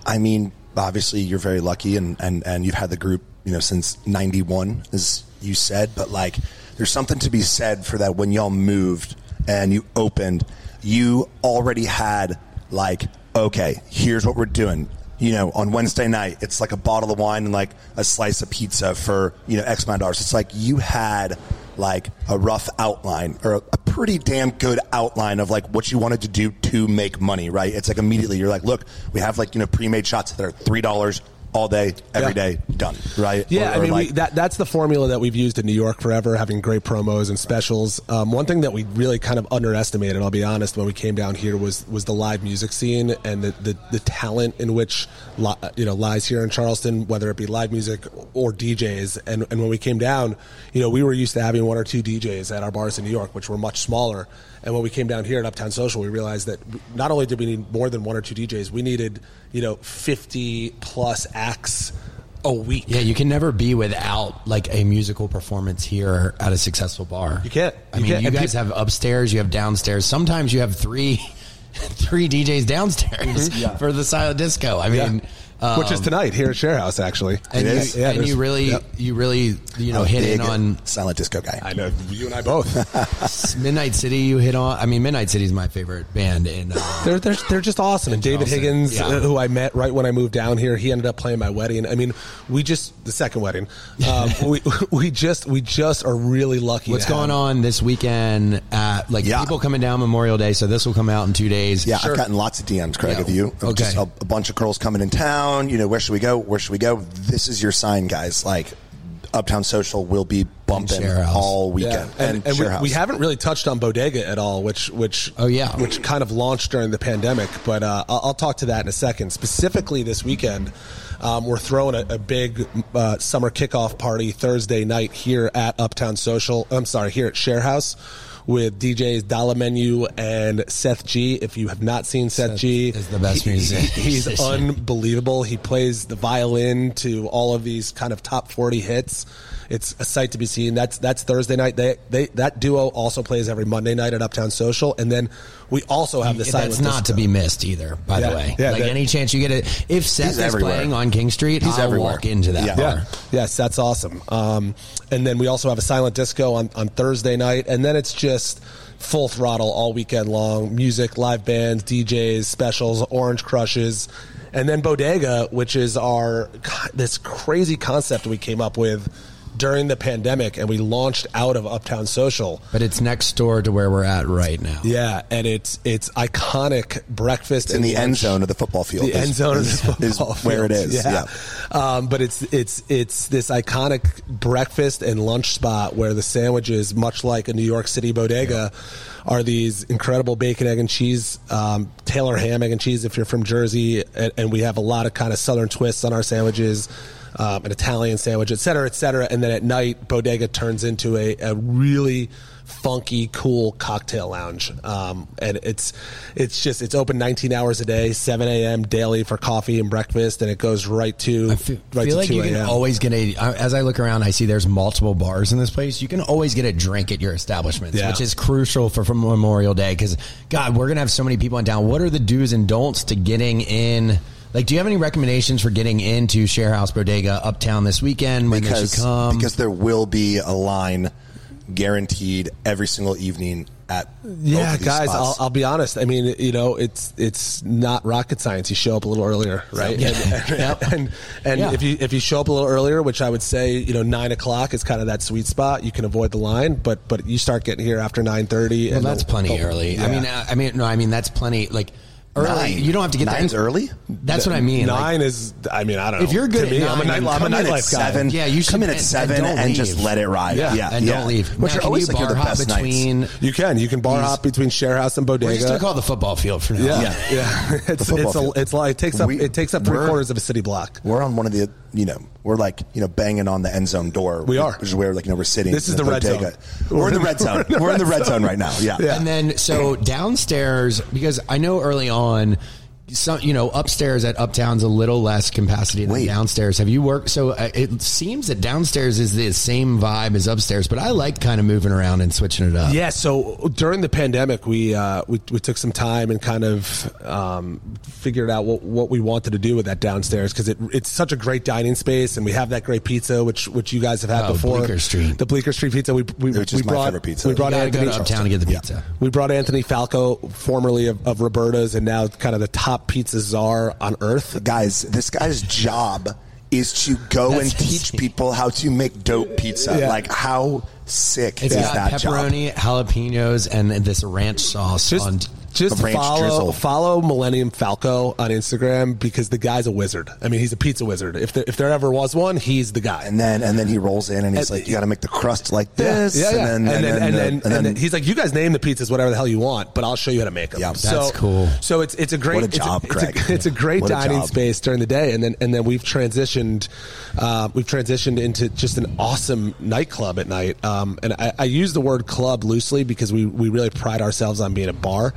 I mean, obviously you're very lucky, and and and you've had the group, you know, since '91, as you said. But like, there's something to be said for that. When y'all moved and you opened, you already had like, okay, here's what we're doing. You know, on Wednesday night, it's like a bottle of wine and like a slice of pizza for you know X amount of dollars. It's like you had like a rough outline or a, pretty damn good outline of like what you wanted to do to make money, right? It's like immediately you're like, look, we have like you know pre-made shots that are three dollars all day, every Yeah. day, done, right? Yeah, Or- I mean like- we, that that's the formula that we've used in New York forever, having great promos and specials. Um, one thing that we really kind of underestimated, I'll be honest, when we came down here was was the live music scene and the the, the talent in which li- you know lies here in Charleston, whether it be live music or DJs. And and when we came down, you know, we were used to having one or two DJs at our bars in New York, which were much smaller. And when we came down here at Uptown Social, we realized that not only did we need more than one or two DJs, we needed you know fifty plus acts a week. Yeah, you can never be without like a musical performance here at a successful bar. You can't. I You mean, can't. you And guys have upstairs, you have downstairs. Sometimes you have three, [LAUGHS] three DJs downstairs mm-hmm. [LAUGHS] for the silent disco. I mean, um, which is tonight here at Share House, actually. and, It you, is. Yeah, and you really, yep. you really, you know, I'm hit in on silent disco guy. I know you and I both. [LAUGHS] Midnight City. You hit on. I mean, Midnight City is my favorite band, and uh, they're, they're they're just awesome. And David Charleston. Higgins, Yeah. uh, who I met right when I moved down here, he ended up playing my wedding. I mean, we just the second wedding. Um, [LAUGHS] we we just we just are really lucky. what's going on this weekend? At like Yeah. people coming down Memorial Day, so this will come out in two days. Yeah, I've gotten lots of DMs, Craig, Yeah. of you. Of Okay. A, a bunch of girls coming in town. You know, where should we go? Where should we go? This is your sign, guys. Like, Uptown Social will be bumping all weekend. and, and Share we, we haven't really touched on Bodega at all, which which Oh, yeah. which kind of launched during the pandemic. But uh, I'll, I'll talk to that in a second. Specifically, this weekend, um, we're throwing a, a big uh, summer kickoff party Thursday night here at Uptown Social. I'm sorry, here at Share House. With DJs Dollar Menu and Seth G. If you have not seen Seth, Seth G, is the best he- musician. He's unbelievable. He plays the violin to all of these kind of top 40 hits. It's a sight to be seen. That's that's Thursday night. They they that duo also plays every Monday night at Uptown Social, and then we also have the silent That's not to be missed either. By Yeah, the way, yeah, like that- any chance you get it, if Seth is everywhere. playing on King Street, He's I'll everywhere. walk into that Yeah. bar. Yeah. Yes, that's awesome. Um, and then we also have a silent disco on, on Thursday night, and then it's just full throttle all weekend long. Music, live bands, DJs, specials, orange crushes, and then Bodega, which is our this crazy concept we came up with during the pandemic, and we launched out of Uptown Social. But it's next door to where we're at right now. Yeah, and it's it's iconic breakfast It's in and the end zone of the football field. The is- end zone is, of the is football where it field. is. Yeah. Um, but it's it's it's this iconic breakfast and lunch spot where the sandwiches, much like a New York City bodega, are these incredible bacon, egg, and cheese, um, Taylor ham, egg, and cheese. If you're from Jersey, and, and we have a lot of kind of southern twists on our sandwiches. Um, an Italian sandwich, et cetera, et cetera. And then at night, Bodega turns into a, a really funky, cool cocktail lounge. Um, and it's it's just it's open 19 hours a day, 7 a.m. daily for coffee and breakfast, and it goes right to I feel, right feel to like 2 you can always get a. As I look around, I see there's multiple bars in this place. You can always get a drink at your establishments, Yeah. which is crucial for, for Memorial Day. Because God, we're gonna have so many people in town. What are the do's and don'ts to getting in? Like, do you have any recommendations for getting into Share House Bodega Uptown this weekend when they because should come? because there will be a line guaranteed every single evening at both Yeah, of these guys, I'll. I'll be honest. I mean, you know, it's it's not rocket science. You show up a little earlier, right? Yeah. And and, [LAUGHS] and, and Yeah. if you if you show up a little earlier, which I would say, you know, nine o'clock is kind of that sweet spot. You can avoid the line, but but you start getting here after nine thirty. well, that's plenty early. I mean, I mean, no, I mean that's plenty. Like early, Nine. you don't have to get Nine's there. early. That's what I mean. like- Nine is. I mean, I don't know. If you're good to me, at I'm a, nine, night, I'm a come in at nightlife guy. seven. Yeah, you should- come in at and- and seven don't and, just let it ride. Yeah. Yeah, and yeah. don't leave. Which Now, are always you like you're the bar hop best between. nights. You can. You can bar hop between Share House and Bodega. We're just gonna call the football field for now. yeah, Yeah. [LAUGHS] yeah. It's football it's a, it's like it takes up We- it takes up three quarters of a city block. We're on one of the, you know, we're like, you know, banging on the end zone door. We are. Which is where, like, you know, we're sitting. This is in the red bodega. zone. We're in the [LAUGHS] red zone. We're in the red zone right now. Yeah. Yeah. And then so downstairs because I know early on some you know upstairs at uptown's a little less capacity than Wait. downstairs. Have you worked so uh, it seems that downstairs is the same vibe as upstairs, but I like kind of moving around and switching it up. Yeah, so during the pandemic, we uh, we, we took some time and kind of um, figured out what, what we wanted to do with that downstairs because it, it's such a great dining space, and we have that great pizza, which which you guys have had Oh, before. Bleecker Street. the Bleecker Street pizza. We we, Which we is my brought favorite pizza. we brought Anthony go to uptown to get the pizza. We brought Anthony Falco, formerly of, of Roberta's, and now kind of the top pizza czar on earth. Guys, this guy's job is to go and [LAUGHS] teach people how to make dope pizza. Yeah. Like, how sick It's is got that job? pepperoni, jalapenos, and this ranch sauce Just, on. Just follow drizzle. follow Millennium Falco on Instagram because the guy's a wizard. I mean, he's a pizza wizard. If there, if there ever was one, he's the guy. And then, and then he rolls in and he's And- like, "You got to make the crust like this." Yeah, yeah. And then, and, then, and, the- then, he's like, "You guys name the pizzas whatever the hell you want, but I'll show you how to make them." Yeah. so, That's cool. So it's it's a great What a it's job, it's Craig. A, [LAUGHS] it's a great What dining job. space during the day, and then and then we've transitioned uh, we've transitioned into just an awesome nightclub at night. Um, and I, I use the word club loosely because we we really pride ourselves on being a bar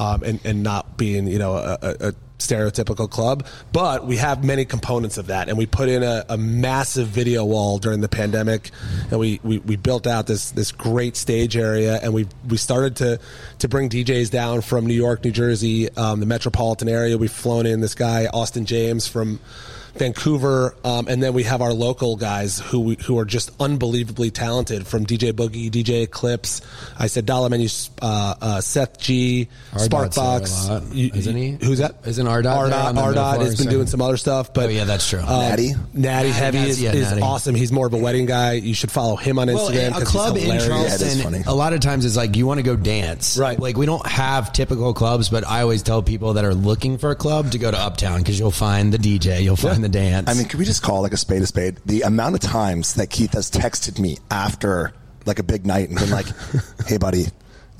um, and and not being you know a, a, stereotypical club, but we have many components of that. And we put in a, a massive video wall during the pandemic, and we, we, we built out this this great stage area, and we we started to to bring DJs down from New York, New Jersey, um, the metropolitan area. We've flown in this guy Austin James from. Vancouver, um, and then we have our local guys who we, who are just unbelievably talented from DJ Boogie, DJ Eclipse. I said Dollar Menu, uh, uh, Seth G, Ardot's Sparkbox. You- isn't he? Who's that? Isn't Ardot there Ardot, on the middle Ardot floor has been doing some other stuff, but Oh, yeah, that's true. um, Natty? Natty Natty, Heavy that's- is, yeah, is Natty. awesome. He's more of a wedding guy. You should follow him on Well, Instagram. a 'cause club he's in hilarious. Yeah, Charleston, funny. a lot of times is like you want to go dance, Right. Like we don't have typical clubs, but I always tell people that are looking for a club to go to Uptown because you'll find the DJ, you'll find the dance. I mean, can we just call like a spade a spade? The amount of times that Keith has texted me after like a big night and been like, [LAUGHS] "Hey, buddy."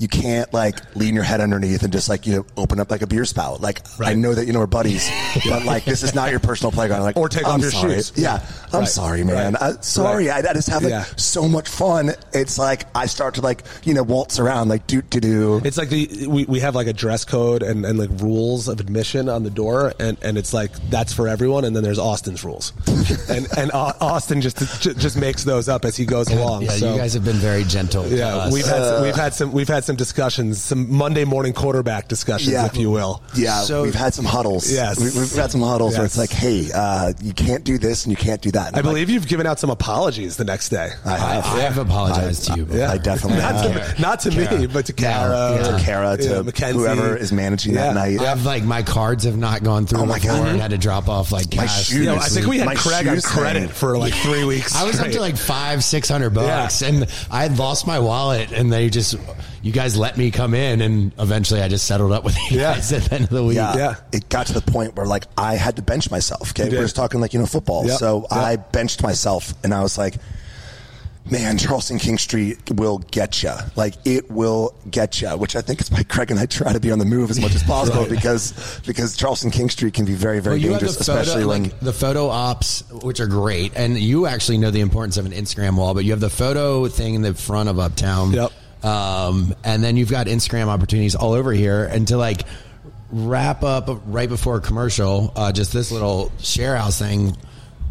You can't like lean your head underneath and just like you know open up like a beer spout. Like I know that you know we're buddies, [LAUGHS] but like this is not your personal playground. Like Or take I'm off your sorry. shoes. Yeah, I'm Right. sorry, man. Right. I, sorry, I, I just have like Yeah. so much fun. It's like I start to like you know waltz around like do do do. It's like the we, we have like a dress code and, and like rules of admission on the door, and, and it's like that's for everyone, and then there's Austen's rules, [LAUGHS] and and Au- Austen just just makes those up as he goes [LAUGHS] along. yeah, so, you guys have been very gentle. yeah, we've had some, we've had some we've had some discussions, some Monday morning quarterback discussions, Yeah. if you will. Yeah, So- we've had some huddles. Yes. we, we've had some huddles where it's like, hey, uh, you can't do this and you can't do that. And I I'm like, believe you've given out some apologies the next day. I have. I have apologized to you. I, I definitely not have. to, not to me, but to Kara, Yeah. to Kara, to yeah, Mackenzie. whoever is managing that night. I've like my cards have not gone through Oh my God. and had to drop off like My cash. shoes. You know, I think we had My Craig on credit thing. for like three weeks. I was up to like five, six hundred bucks, and I had lost my wallet, and they just, you guys let me come in, and eventually I just settled up with you Yeah. guys at the end of the week. Yeah. Yeah. It got to the point where like I had to bench myself. Okay. We're just talking like, you know, football. Yep. So Yep. I benched myself and I was like, man, Charleston King Street will get you. Like it will get you, which I think is why Craig and I try to be on the move as much as [LAUGHS] possible because, because Charleston King Street can be very, very Well, dangerous, photo, especially when. like the photo ops, which are great, and you actually know the importance of an Instagram wall. But you have the photo thing in the front of Uptown. Yep. Um, and then you've got Instagram opportunities all over here, and to like wrap up right before a commercial, uh, just this little share house thing,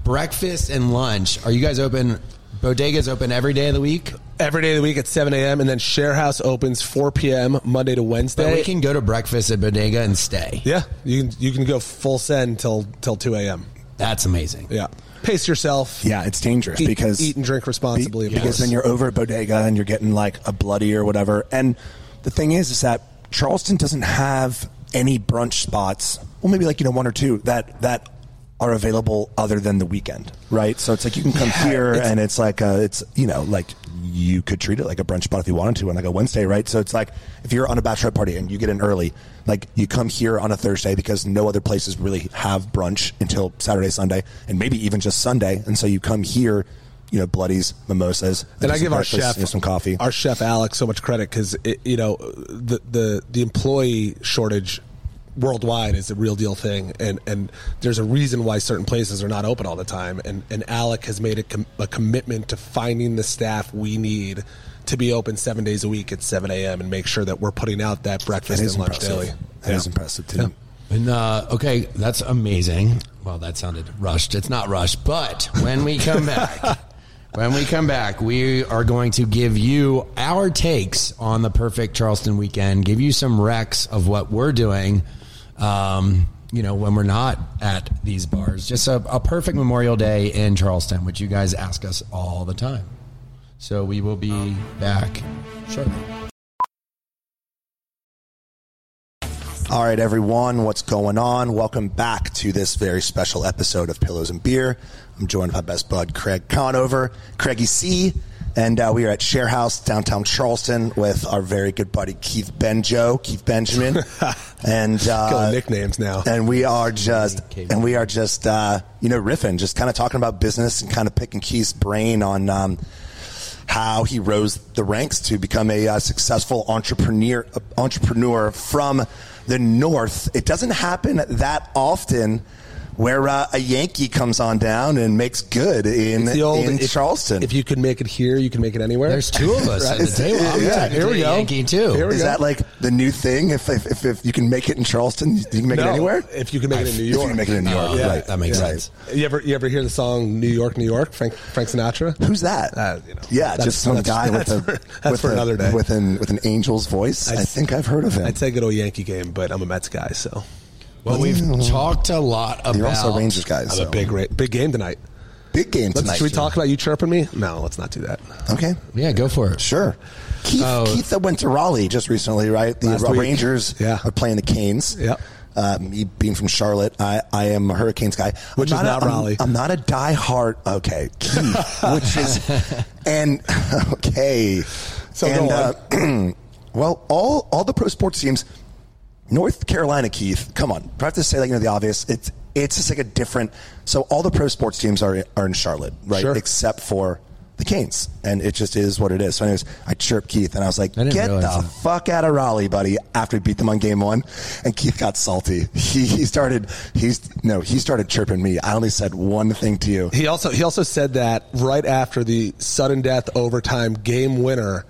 breakfast and lunch. Are you guys open? Bodega's open every day of the week. every day of the week at 7 a.m. and then Share House opens 4 p.m. Monday to But Wednesday. we can go to breakfast at Bodega and stay. yeah, you can you can go full send till till 2 a.m. That's amazing. Yeah, pace yourself. Yeah, it's dangerous Eat- because eat and drink responsibly, be- because then you're over at bodega and you're getting like a bloody or whatever. And the thing is, is that Charleston doesn't have any brunch spots. Well, maybe like you know one or two that that are available other than the weekend, right? So it's like you can come here and it's like uh it's you know like you could treat it like a brunch spot if you wanted to on like a Wednesday, right? So it's like if you're on a bachelorette party and you get in early, like you come here on a Thursday because no other places really have brunch until Saturday, Sunday, and maybe even just Sunday, and so you come here. You know, bloodies, mimosas, And I give our chef you know, some coffee. our chef Alex so much credit because you know the the the employee shortage worldwide is a real deal thing, and and there's a reason why certain places are not open all the time, and and Alec has made a, com- a commitment to finding the staff we need to be open seven days a week at 7 a.m. and make sure that we're putting out that breakfast That and lunch impressive. daily. That is impressive too. And uh, okay, that's amazing. Well, that sounded rushed. It's not rushed, but when we come back, [LAUGHS] when we come back, we are going to give you our takes on the perfect Charleston weekend. Give you some recs of what we're doing. Um, you know, when we're not at these bars, just a, a perfect Memorial Day in Charleston, which you guys ask us all the time. So we will be back shortly. All right, everyone, what's going on? Welcome back to this very special episode of Pillows and Beer. I'm joined by best bud, Craig Conover, Craigie C, and uh, we are at Share House, downtown Charleston, with our very good buddy Keith Benjo, Keith Benjamin, [LAUGHS] and uh, Killing nicknames now. and we are just and we are just uh, you know riffing, just kind of talking about business and kind of picking Keith's brain on. Um, how he rose the ranks to become a uh, successful entrepreneur entrepreneur from the north. It doesn't happen that often where uh, a Yankee comes on down and makes good in, the old- in if- Charleston. If you can make it here, you can make it anywhere. There's two of us [LAUGHS] at the Right. table. I'm Yeah, here we go. Yankee too. Here we is go. that like the new thing? If, if, if, if you can make it in Charleston, you can make it anywhere? If you can make it in New If York. you can make it in New York, Oh, right. that makes right. sense. You ever you ever hear the song New York, New York, Frank Frank Sinatra? Who's that? Uh, you know, yeah, just some that's- guy [LAUGHS] with a for- that's with for a- another day. with an with an angel's voice. i think I've heard of him. I'd say go to a Yankee game, but I'm a Mets guy, so Well, we've talked a lot about. You're also Rangers guys. So. a big ra- big game tonight. big game Let's, tonight. should we talk about you chirping me? No, let's not do that. Okay, Yeah, go for it. sure. Keith, Oh. Keith that went to Raleigh just recently, right? The Last week. Rangers Yeah. are playing the Canes. Yep. Uh, me being from Charlotte, I, I am a Hurricanes guy. Which is not a, I'm- Raleigh. I'm, not a diehard. Okay, Keith, [LAUGHS] which is and [LAUGHS] okay. So and, go uh, [CLEARS THROAT] well, all all the pro sports teams North Carolina, Keith. Come on, I have to say like you know the obvious. It's it's just like a different. So all the pro sports teams are are in Charlotte, right? Sure. Except for the Canes, and it just is what it is. So, anyways, I chirped Keith, and I was like, I "Get the that. fuck out of Raleigh, buddy!" After we beat them on game one, and Keith got salty. He he started he's no he started chirping me. I only said one thing to you. He also he also said that right after the sudden death overtime game winner,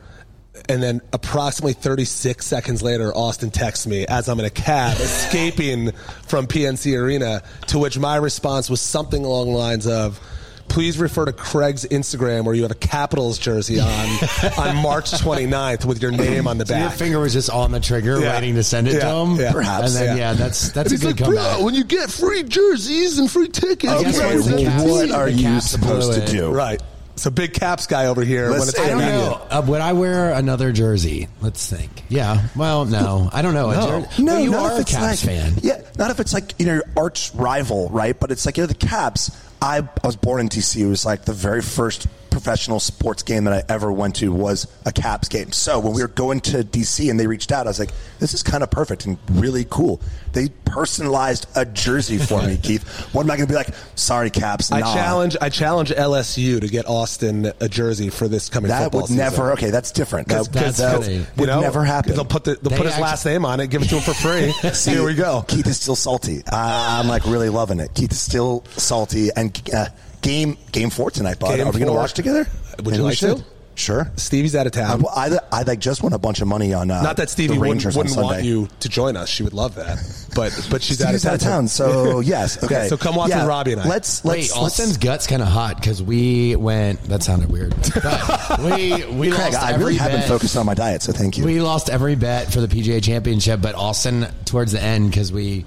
and then approximately 36 seconds later, Austen texts me as I'm in a cab [LAUGHS] escaping from PNC Arena. To which my response was something along the lines of. Please refer to Craig's Instagram where you have a Capitals jersey on [LAUGHS] on March 29th with your name on the So your finger was just on the trigger, Yeah. waiting to send it to him. yeah. Perhaps, And then, yeah. yeah, that's that's And a he's good like, comeback. bro, when you get free jerseys and free tickets, I guess what guys the get Caps- free- what are you supposed to do? Right. So big caps guy over here. when Listen, it's I don't know. Uh, would I wear another jersey? Let's think. Yeah. Well, no. I don't know. A jer- No, well, you not are if a it's Caps like, fan. Yeah, not if it's like you know your arch rival, right? But it's like you know the Caps. I, I was born in DC. It was like the very first professional sports game that I ever went to was a Caps game. So when we were going to DC and they reached out, I was like, this is kind of perfect and really cool. They personalized a jersey for me, [LAUGHS] Keith. What am I going to be like? Sorry, Caps. I challenge I challenge LSU to get Austen a jersey for this coming That football would season. never. Okay, that's different. That, That's that funny. would You know, never happen. They'll put the, they'll They put his actually- last name on it, give it to him for free. [LAUGHS] See, Here we go. Keith is still salty. I, I'm like really loving it. Keith is still salty. And uh, game game four tonight, bud. Game Are we going to watch together? Would Maybe you like should. to? Sure. Stevie's out of I, town. I, I like just won a bunch of money on uh, Not that Stevie the wouldn't, wouldn't want you to join us. She would love that. But but she's Stevie's out of town. So yes, [LAUGHS] okay. so come watch yeah, with Robbie and I. Let's Wait, let's Austen's let's, gut's kind of hot because we went. That sounded weird. [LAUGHS] But we we Craig, lost I every really have been focused on my diet, so thank you. We lost every bet for the PGA Championship, but Austen towards the end because we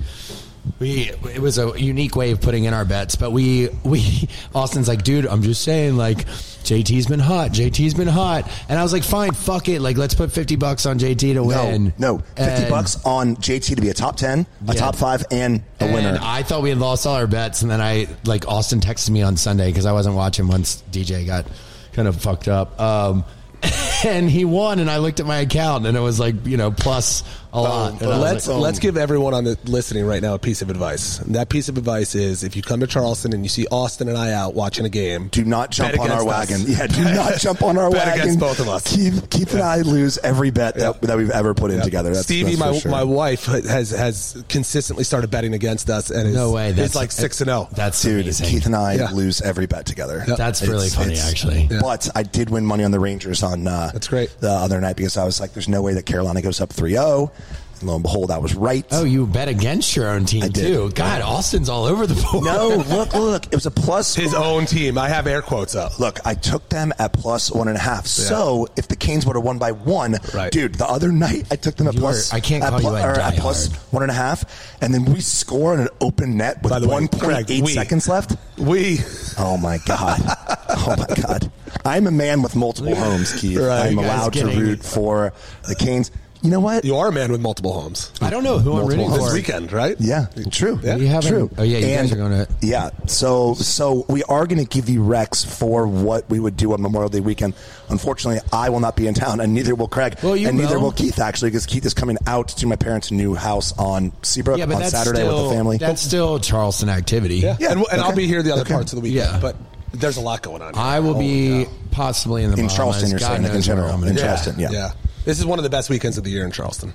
we it was a unique way of putting in our bets. But we we Austen's like, dude, I'm just saying, like JT's been hot, JT's been hot, and I was like, fine, fuck it, like let's put fifty bucks on JT to no, win. no, fifty And- bucks on JT to be a top ten, a Yeah. top five, and a and winner. I thought we had lost all our bets, and then I like Austen texted me on Sunday because I wasn't watching once DJ got kind of fucked up. Um, [LAUGHS] and he won, and I looked at my account, and it was like you know plus a lot. And I Let's like, oh. let's give everyone on the listening right now a piece of advice. And that piece of advice is if you come to Charleston and you see Austen and I out watching a game, Do not jump on our against us. wagon. Yeah, [LAUGHS] do not jump on our Bet wagon. against both of us. Keith, Keith and I lose every bet that, that we've ever put in together. That's, Stevie, that's my sure. my wife has has consistently started betting against us, and is, no way. is That's like six and zero. That's Dude, amazing. Keith and I Yeah. lose every bet together. That's really funny, actually. Yeah. But I did win money on the Rangers on uh, That's great. the other night because I was like, there's no way that Carolina goes up 3 0. And lo and behold, I was right. Oh, you bet against your own team I did. too. God, Austen's all over the board. No, look, look. It was a plus. His own team. I have air quotes up. Look, I took them at plus one and a half. So if the Canes would have won by one, Right. dude, the other night I took them at You plus. are- I can't at call you a or at plus one and a half, and then we score on an open net with By the way, one point Craig, eight we- seconds left. We Oh my god! Oh my god! I'm a man with multiple homes, Keith. Right. I'm allowed to getting- root for the Canes. You know what? you are a man with multiple homes. I don't know who I'm Multiple rooting homes. for. This weekend, right? Yeah, true. Yeah. We haven't- True. oh, yeah, you guys are gonna- Yeah. So so we are going to give you Rex for what we would do on Memorial Day weekend. Unfortunately, I will not be in town, and neither will Craig, Well, you and neither will. will Keith actually, because Keith is coming out to my parents' new house on Seabrook Yeah, on Saturday still, with the family. That's still Charleston activity. Yeah, Yeah, and, and I'll be here the other Okay. parts of the weekend. Yeah. but there's a lot going on. I will be possibly in the In Bahamas. Charleston, you're God saying, in general. I'm In be. Charleston. yeah. yeah. This is one of the best weekends of the year in Charleston.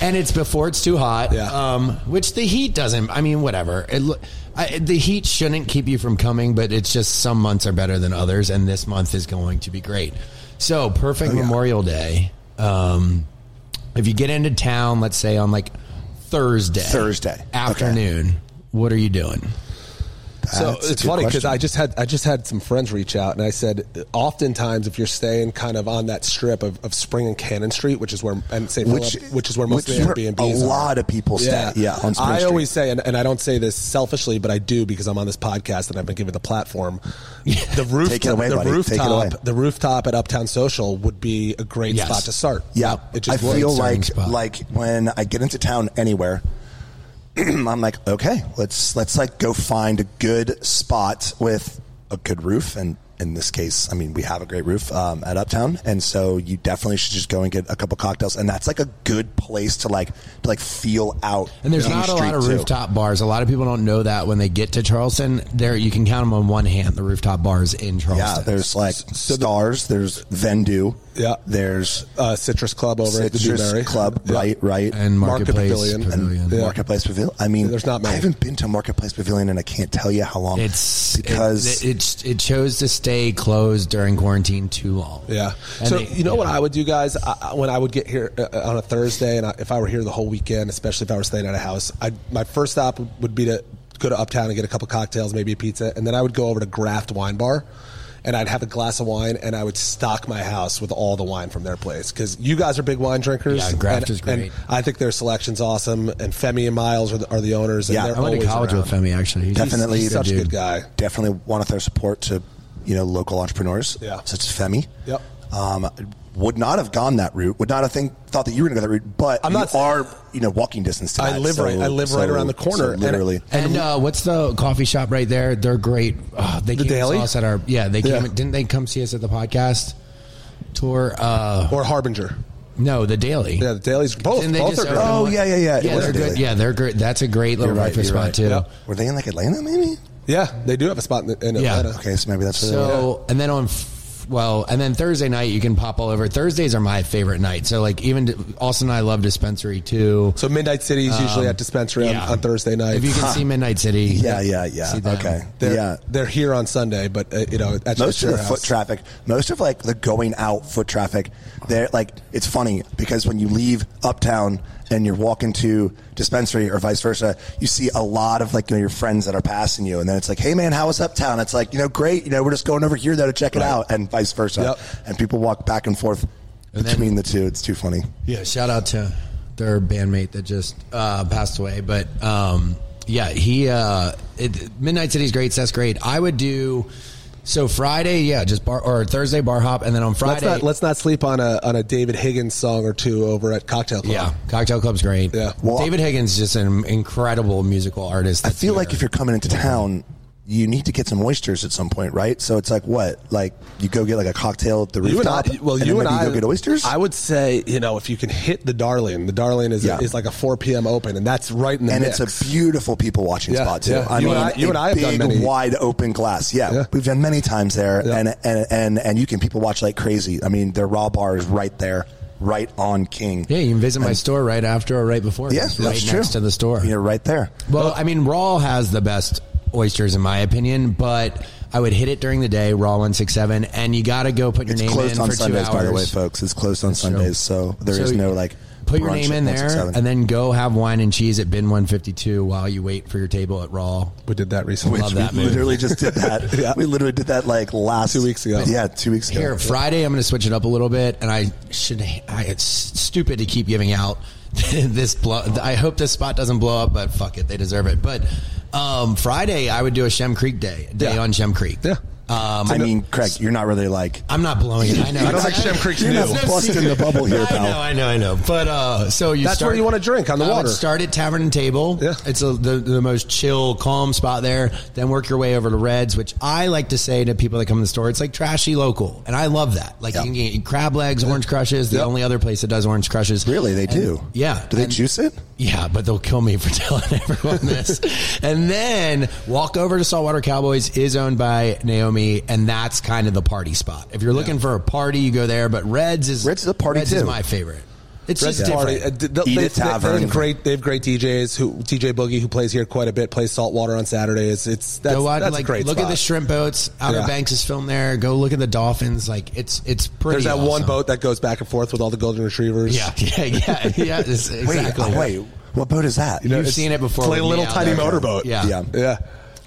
and it's before it's too hot. Yeah. Um, which the heat doesn't. I mean, whatever. It, I, the heat shouldn't keep you from coming, but it's just some months are better than others, and this month is going to be great. So perfect Oh, yeah. Memorial Day. Um, if you get into town, let's say on like Thursday, Thursday. Okay. afternoon, what are you doing? So That's a it's good funny because. I just had I just had some friends reach out and I said, oftentimes if you're staying kind of on that strip of, of Spring and Cannon Street, which is where and St. Which, Philip, which is where most which of is the where Airbnbs a are. lot of people stay. Yeah, on Spring I Street. always say, and, and I don't say this selfishly, but I do because I'm on this podcast and I've been given the platform. [LAUGHS] The rooftop, Take it away, the buddy. Take it away. rooftop, the rooftop at Uptown Social would be a great Yes. spot to start. Yeah, it just I would. feel like spot. like when I get into town anywhere, [CLEARS THROAT] I'm like, okay, let's let's like go find a good spot with a good roof and in this case, I mean, we have a great roof um, at Uptown, and so you definitely should just go and get a couple cocktails, and that's like a good place to like to like feel out. And there's King not a lot of too. rooftop bars. A lot of people don't know that when they get to Charleston. There, you can count them on one hand. The rooftop bars in Charleston. Yeah, there's like stars. There's Vendue. Yeah. There's Uh, Citrus Club over at the Citrus Dewberry. Club. Yeah. Right, right. and Market Marketplace Pavilion. Pavilion. and Yeah. Marketplace Pavilion. I mean, There's not many. I haven't been to Marketplace Pavilion, and I can't tell you how long. It's because it, it, it chose to stay closed during quarantine too long. Yeah. And so they- you know what. I would do, guys? I, I- when I would get here uh, on a Thursday, and I, if I were here the whole weekend, especially if I were staying at a house, I my first stop would be to go to Uptown and get a couple cocktails, maybe a pizza, and then I would go over to Graft Wine Bar. And I'd have a glass of wine, and I would stock my house with all the wine from their place because you guys are big wine drinkers. Yeah, Graft and, is great. And I think their selection's awesome. And Femi and Miles are the, are the owners. And Yeah, they're I went to college around. with Femi actually. He's- Definitely he's such a good guy. definitely want their support to you know local entrepreneurs Yeah. such as Femi. Yep. Um, would not have gone that route. Would not have think thought that you were going to go that route. But I'm you are you know walking distance to I that. live So- right- I live right around the corner, so and- literally. And uh, what's the coffee shop right there? They're great. Oh, they The came and Daily? us at our yeah. They came. Yeah. Didn't they come see us at the podcast tour? Uh, Or Harbinger. no, the Daily. Yeah, the Dailies. Both. Didn't both are great. open Oh, one? yeah, yeah, yeah. Yeah, they're good. Daily. Yeah, they're great. That's a great little You're right, breakfast you're spot right. too. Yeah. were they in like Atlanta? Maybe. Yeah, they do have a spot in, in Yeah. Atlanta. Okay, so maybe that's where they were. So and then on f- well, and then Thursday night you can pop all over. Thursdays are my favorite night. So like even Austen and I love Dispensary too. So Midnight City is usually at Dispensary on, Um, Yeah. on Thursday night. If you can see Midnight City, [LAUGHS] Yeah, yeah, yeah. Okay. they're, yeah. they're here on Sunday, but uh, you know, at most your of the house. foot traffic, most of like the going out foot traffic, they're like it's funny because when you leave uptown and you're walking to dispensary or vice versa, you see a lot of like you know, your friends that are passing you, and then it's like, hey man, how was uptown? It's like you know, great, you know, we're just going over here though to check it Right. out, and vice versa, Yep. and people walk back and forth And then- between the two. It's too funny. Yeah, shout out to their bandmate that just uh, passed away. But um, yeah, he uh, it, Midnight City's great. That's great. I would do so Friday. Yeah, just bar or Thursday bar hop, and then on Let's Friday. not let's not sleep on a on a David Higgins song or two over at Cocktail Club. yeah, Cocktail Club's great. Yeah. Well- David Higgins is just an incredible musical artist. I feel here. like if you're coming into town. You need to get some oysters at some point, right? So it's like what? Like you go get like a cocktail at the You and I, rooftop. well, and you then and maybe I go get oysters. I would say, you know, if you can hit the Darling, the Darling is Yeah. is like a 4 p.m. open, and that's right in the and mix. it's a beautiful people watching Yeah, spot too. yeah. I You mean, and I- you a and I have big, done many- wide open glass. Yeah, Yeah. we've done many times there, Yeah. and, and and and you can people watch like crazy. I mean, their raw bar is right there, right on King. yeah, you can visit my store right after or right before. Yeah, It's that's right true. to the store. You're right there. Well, I mean, Raw has the best oysters in my opinion, but I would hit it during the day, Raw one six seven, and you got to go put your It's name closed in on for Sundays, two by the way, folks. It's closed on Sundays, so there is So no like. Put your name in there, and then go have wine and cheese at Bin One Fifty Two while you wait for your table at Raw. we did that recently. Love we move. literally just did that. [LAUGHS] Yeah. We literally did that like last Two weeks ago. Yeah, two weeks ago. Here, Friday, I'm going to switch it up a little bit, and I should. I, it's stupid to keep giving out [LAUGHS] this. Blow, I hope this spot doesn't blow up, but fuck it, they deserve it. But um, Friday, I would do a Shem Creek day, day Yeah. on Shem Creek. Yeah. Um, I mean, Craig, you're not really like. I'm not blowing it. I know. I don't think Shem Creek's You're new. not busting the bubble here, [LAUGHS] I pal. know, I know, I know. But uh, so you That's start, where you wanna drink, on the I would water. start at Tavern and Table. Yeah. it's a, the the most chill, calm spot there. Then work your way over to Reds, which I like to say to people that come in the store, it's like trashy local, and I love that. Like Yeah. you can get crab legs, orange crushes. The Yep. only other place that does orange crushes. Really, they And- do. Yeah. Do they And- juice it? yeah, but they'll kill me for [LAUGHS] telling everyone this. and then walk over to Saltwater Cowboys is owned by Naomi, and that's kind of the party spot. If you're looking for a party, you go there. But Reds is Reds is a party Reds is too. my favorite. It's Red's just Party. different. Uh, d- d- Eat they, at they- they Tavern. have great. They have great DJs. Who DJ Boogie, who plays here quite a bit, plays Saltwater on Saturdays. It's that's, go out, that's like a great. look spot. at the shrimp boats. Outer Yeah. Banks is filmed there. Go look at the dolphins. Like it's it's pretty. There's that one boat that goes back and forth with all the golden retrievers. Yeah, [LAUGHS] yeah, yeah, yeah. it's- Wait, exactly. oh, wait. What boat is that? You've it's- seen it before. It's like a little tiny there. motorboat. Yeah. Yeah. yeah.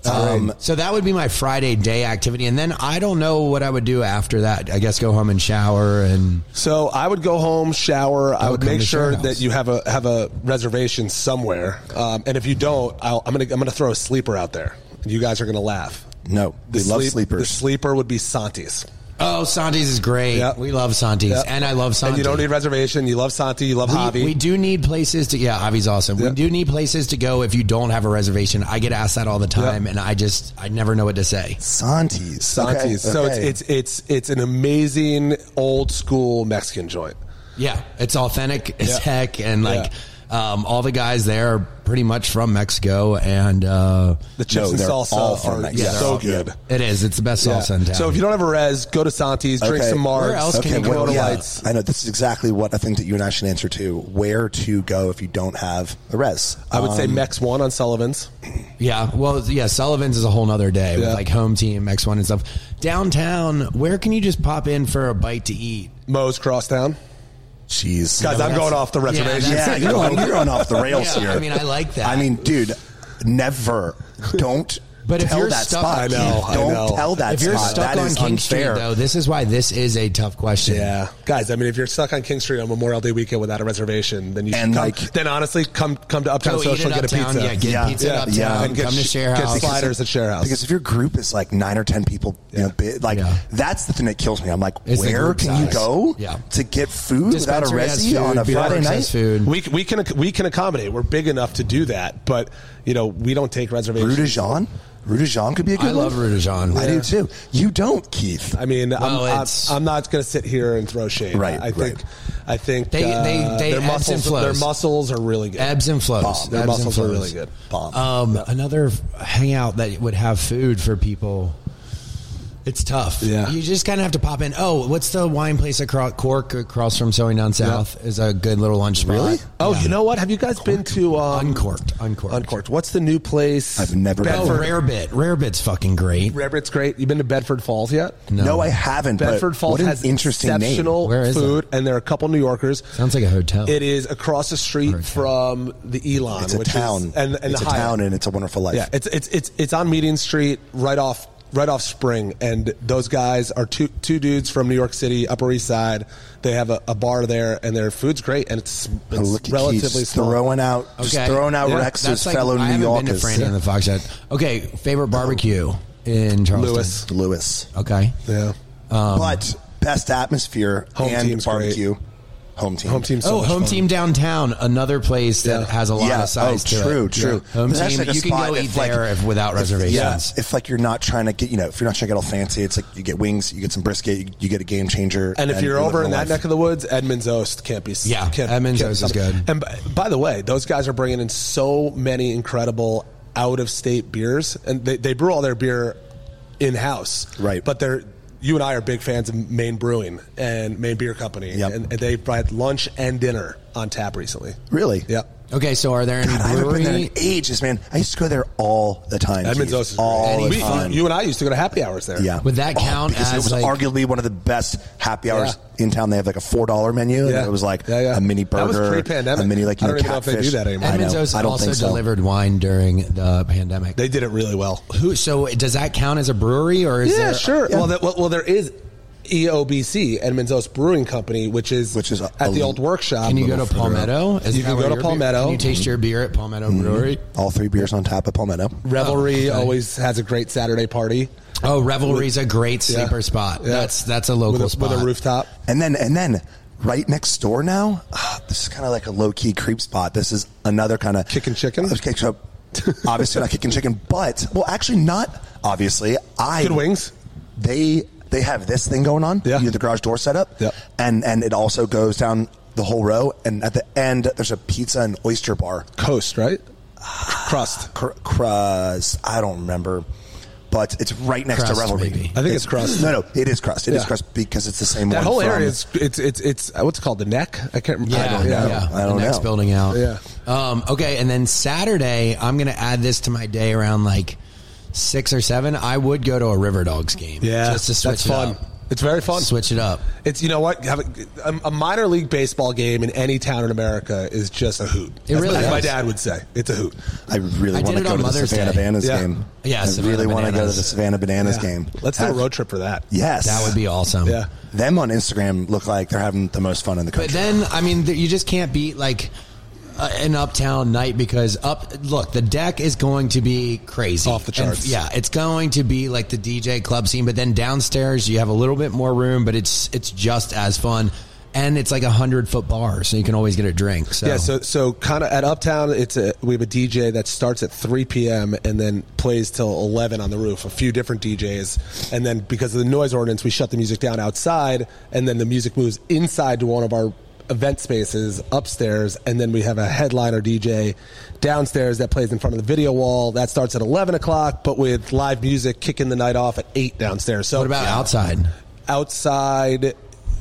Um, So that would be my Friday day activity, and then I don't know what I would do after that. I guess go home and shower and So I would go home, shower. I would come make sure that you have a have a reservation somewhere. Um, and if you don't, I'll, I'm gonna I'm gonna throw a sleeper out there. You guys are gonna laugh. no, The we love sleepers. The sleeper would be Santi's. Oh, Santi's is great. Yep. We love Santi's, Yep. and I love Santi. And you don't need reservation. You love Santi. You love Javi. We, we do need places to. Yeah, Javi's awesome. We do need places to go if you don't have a reservation. I get asked that all the time, Yep. and I just I never know what to say. Santis. Santi's. Okay, So okay. it's, it's it's it's an amazing old school Mexican joint. Yeah, it's authentic as Yeah. heck, and like um, all the guys there are pretty much from Mexico, and uh, The chips No, and salsa all from are Mexico. yeah, so all good. it is. It's the best Yeah. salsa in town. So if you don't have a res, go to Santi's, drink Okay. some Margs. Where else can you well, go to yeah, lights? I know this is exactly what I think that you and I should answer to. Where to go if you don't have a res? I would say Um, Mex One on Sullivan's. Yeah, well, yeah, Sullivan's is a whole nother day with like home team, Mex one and stuff. Downtown, where can you just pop in for a bite to eat? Moe's Crosstown. Jeez, Guys, I'm going off the reservation. that's- yeah, you're [LAUGHS] going, you're on off the rails Yeah, here. I mean, I like that. I mean, dude, never. Don't. But if you're that stuck- spot. I know, Don't know. tell that spot. if you're spot. stuck That on King unfair. Street, though, this is why this is a tough question. Yeah, guys. I mean, if you're stuck on King Street on Memorial Day weekend without a reservation, then you should And, come. like- then honestly, come come to Uptown Social, it get a pizza. yeah, get Yeah. pizza Yeah, uptown, yeah. And get come to sh- Share get sliders at Share House. Because if your group is like nine or ten people, you know, big, like Yeah. that's the thing that kills me. I'm like, It's where group can you go Yeah. to get food without a resi on a Friday night? food. we we can we can accommodate. We're big enough to do that, but you know we don't take reservations. Rue de Jean, Rue de could be a good I one. love Rue de Jean. I do too. You don't, Keith. I mean, Well, I'm, I'm, it's- I'm not going to sit here and throw shade. Right, I think right. I think They- uh, they- they their ebbs and mussels flows. their mussels are really good. Ebbs and flows. Bomb. Their Ebbs and mussels are flows. really good. Bomb. Um, another hangout that would have food for people. It's tough. Yeah. you just kind of have to pop in. Oh, what's the wine place across Cork across from Sewing Down South? Is a good little lunch spot. Really? Oh, Yeah. you know what? Have you guys been to um, Uncorked, uncorked. Uncorked. What's the new place? I've never been Oh, there. Rarebit. Rare Bit's fucking great. Rarebit's great. You been to Bedford Falls yet? no. I haven't. Bedford but Falls what an has interesting name. exceptional Where is food, and there are a couple New Yorkers. Sounds like a hotel. It is across the street Or a town. from the Elon. It's a which town, is, and, and it's the a Hyatt. town, and it's a wonderful life. Yeah, it's it's it's it's on Meeting Street, right off right off Spring, and those guys are two two dudes from New York City, Upper East Side. They have a, a bar there, and their food's great, and it's, it's relatively Keith small. throwing out, just Okay. throwing out Yeah, Rex That's his like, fellow I New haven't Yorkers. been to Frannie and the Fox yet. Okay, favorite barbecue in Charleston. Lewis. Lewis. Okay. Yeah, but best atmosphere Home and team's barbecue. Home team. home team. So oh, home fun. team downtown, another place that Yeah. has a lot Yeah. of size Oh, to true, it. true. Home team, like you can go if, eat like- there if, without reservations. Yeah, if like you're not trying to get, you know, if you're not trying to get all fancy, it's like you get wings, you get some brisket, you, you get a game changer. And if you're you're over in that life. neck of the woods, Edmund's Oast can't be. Yeah, can't, Edmund's can't Oast is good. And by, by the way, those guys are bringing in so many incredible out of state beers, and they, they brew all their beer in house. Right. but they're. You and I are big fans of Maine Brewing and Maine Beer Company, Yep. and, and they brought lunch and dinner on tap recently. really, Yep. Okay, so are there any God, I haven't been there brewery? in ages, man. I used to go there all the time. Edmund's Keith. Oast is all Any the we, time. you and I used to go to happy hours there. yeah, Would that Oh, count because it was like- arguably one of the best happy hours in town. They have like a four dollar menu, Yeah. and it was like Yeah, yeah. a mini That was burger, pre-pandemic. a mini like you I know, don't even know if they do catfish. that anymore. I Edmund's know. Oast I don't also think so. delivered wine during the pandemic. they did it really well. Who? So does that count as a brewery or is Yeah, there? sure. Yeah. Well, that, well, well, there is EOBC, Edmund's Oast Brewing Company, which is Which is a- at the old workshop. Can you go to Palmetto? Is You can go to your beer- Palmetto. Can you taste your beer at Palmetto Brewery? All three beers on tap at Palmetto. Revelry Oh, okay. always has a great Saturday party Oh, Revelry's a great Yeah. sleeper spot. Yeah. That's that's a local with a, spot with a rooftop. And then and then right next door now, ah, this is kind of like a low key creep spot. This is another kind of Kickin' chicken? Okay, so obviously not kicking chicken, but well, actually not. Obviously, I Good wings. They they have this thing going on. Yeah. you have the garage door set up. Yep. and and it also goes down the whole row. And at the end, there's a pizza and oyster bar. Coast, right? Crust. [SIGHS] Cr- crust. I don't remember. But it's right next Crust, to Revelry. maybe. I think it's crust. No, no, it is crust. It is Yeah. crust because it's the same That one. whole from- area is it's it's it's uh, what's it called the neck. I can't remember. Yeah, I don't know. yeah. I don't the next know. building out. Yeah. Um, okay, and then Saturday, I'm going to add this to my day around like six or seven. I would go to a River Dogs game. Yeah, just to switch that's it fun. up. It's very fun. Switch it up. It's you know what Have a, a minor league baseball game in any town in America is just a hoot. It As- really as my is. dad would say. It's a hoot. I really I want to go on to the Savannah Day. Bananas Yeah. game. Yeah, I Savannah really want to go to the Savannah Bananas Yeah. game. Let's do a road trip for that. Yes, That would be awesome. Yeah. Them on Instagram look like they're having the most fun in the country. But then, I mean, you just can't beat like uh, an uptown night because up look the deck is going to be crazy Off the And, charts. yeah, it's going to be like the DJ club scene, but then downstairs you have a little bit more room, but it's it's just as fun. And it's like a hundred foot bar, so you can always get a drink. So. Yeah, so so kind of at Uptown, it's a we have a DJ that starts at 3 p.m. and then plays till 11 on the roof. A few different DJs, and then because of the noise ordinance, we shut the music down outside, and then the music moves inside to one of our event spaces upstairs, and then we have a headliner DJ downstairs that plays in front of the video wall. That starts at 11 o'clock, but with live music kicking the night off at 8 downstairs. So what about outside outside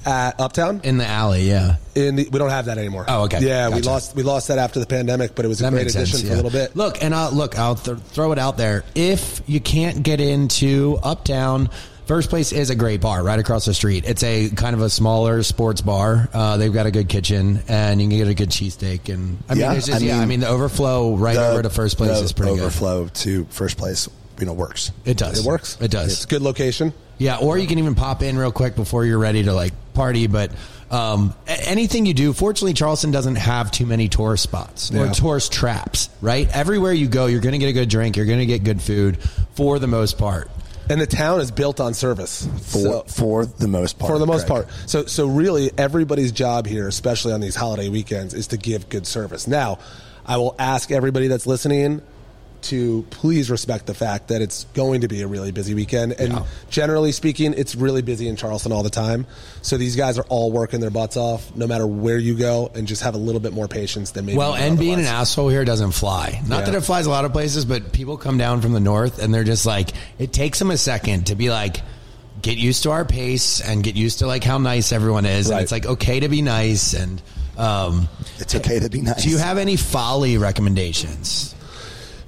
at Uptown? in the alley? Yeah, In the, we don't have that anymore. Oh, okay. Yeah, we lost we lost that after the pandemic, but it was a that great addition sense. for a little bit. Look, and I'll look. I'll th- throw it out there. If you can't get into Uptown. First Place is a great bar right across the street. It's a kind of a smaller sports bar. Uh, they've got a good kitchen, and you can get a good cheesesteak. And I mean, Yeah, it's just, I yeah, I mean, mean, the overflow right The- over to First Place is pretty good. overflow to first place, you know, works. It does. It works. It does. It's a good location. Yeah, or you can even pop in real quick before you're ready to like party. But um, anything you do, fortunately, Charleston doesn't have too many tourist spots or Yeah. tourist traps. Right, everywhere you go, you're going to get a good drink. You're going to get good food for the most part. And the town is built on service. For So- for the most part. for the most Greg. part. So, so really, everybody's job here, especially on these holiday weekends, is to give good service. Now, I will ask everybody that's listening to please respect the fact that it's going to be a really busy weekend. And generally speaking, it's really busy in Charleston all the time. So these guys are all working their butts off, no matter where you go, and just have a little bit more patience than maybe. Well, you would and being an asshole here doesn't fly. Not Yeah. that it flies a lot of places, but people come down from the north and they're just like, it takes them a second to be like, get used to our pace and get used to like how nice everyone is. And it's like okay to be nice. And um, It's okay to be nice. do you have any folly recommendations?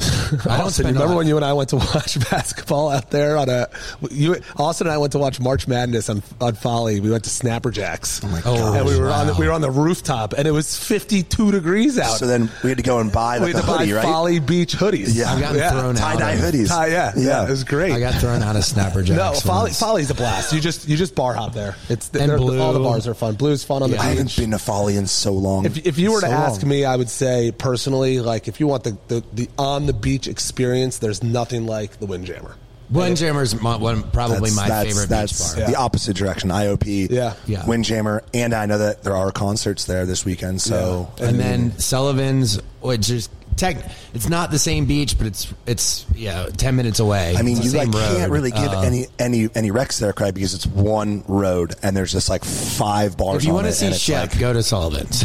I Austen, spend a remember when you and I went to [LAUGHS] watch basketball out there on a you Austen and I went to watch March Madness on on Folly. We went to Snapper Jacks. Oh my God. And we were on the, we were on the rooftop and it was 52 degrees out. So then we had to go and buy we like had a to buy right? Folly Beach hoodies. Yeah. I've gotten thrown out. Tie dye hoodies. Tie, yeah, yeah, it was great. I got thrown out of Snapper Jacks. no, Folly, once. Folly's a blast. You just you just bar hop there. It's And Blue. all the bars are fun. Blue's fun on Yeah. the I beach. haven't been to Folly in so long. If, if you were to ask long. me, I would say personally, like if you want the, the, the on the beach experience, there's nothing like the Windjammer. Windjammer's my, one, probably That's- my that's- favorite that's beach bar. The opposite direction, IOP, Yeah. Yeah. Windjammer, and I know that there are concerts there this weekend. So and then Sullivan's, which is tech. It's not the same beach, but it's it's yeah, ten minutes away. I mean, you like can't really give Uh, any any any recs there, Craig, because it's one road and there's just like five bars. If you want to see Shep, like- go to Sullivan's.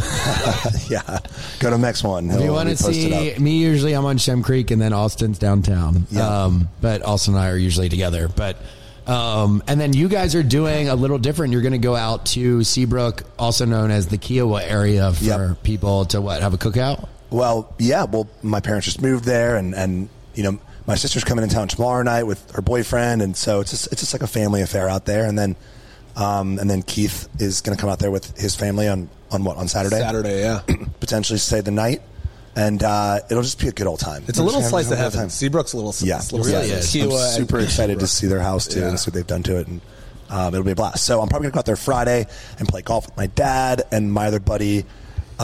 [LAUGHS] yeah, go to Mex One. if you want to see me, usually I'm on Shem Creek, and then Austen's downtown. Yeah. Um, but Austen and I are usually together. But um, and then you guys are doing a little different. You're going to go out to Seabrook, also known as the Kiawah area, for Yep. people to what have a cookout. Well, yeah. Well, my parents just moved there, and and you know my sister's coming in town tomorrow night with her boyfriend, and so it's just it's just like a family affair out there. And then um, and then Keith is going to come out there with his family on on what on Saturday, Saturday, yeah. [CLEARS THROAT] potentially stay the night, and uh, it'll just be a good old time. It's a We're little slice of having a good heaven. Seabrook's a little, Yeah, little It really slice. is. I'm super and excited to see their house too Yeah. and see what they've done to it, and um, it'll be a blast. So I'm probably gonna go out there Friday and play golf with my dad and my other buddy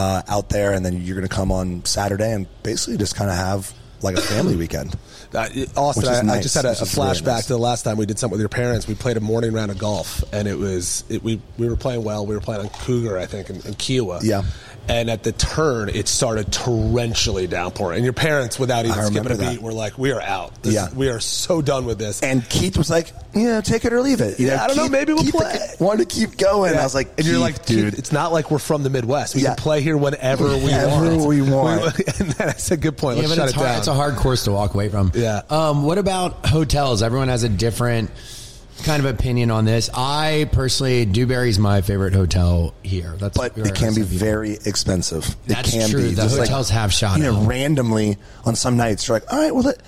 uh, out there, and then you're gonna come on Saturday and basically just kind of have like a family [COUGHS] weekend. Uh, Austen, Which is I, I just had a, a flashback nice. to the last time we did something with your parents. We played a morning round of golf, and it was it, we we were playing well. We were playing on Cougar, I think, in, in Kiawah. Yeah. And at the turn, it started torrentially downpouring. And your parents, without even I skipping remember a beat, that. were like, "We are out. This, Yeah. we are so done with this." And Keith was like, "Yeah, take it or leave it." You Yeah, I don't know, maybe we'll Keith play. Wanted to keep going. I was like, and you're like, dude, it's not like we're from the Midwest. We Yeah. can play here whenever we Whenever want. we want. [LAUGHS] and that's a good point. Let's but shut it's it hard. down. It's a hard course to walk away from. Yeah. Um, what about hotels? Everyone has a different kind of opinion on this. I personally, Dewberry's my favorite hotel here. That's but it can be people. very expensive. That's it can true. be. The Just hotels have shot You know, up. randomly on some nights, you're like, "All right, well, let,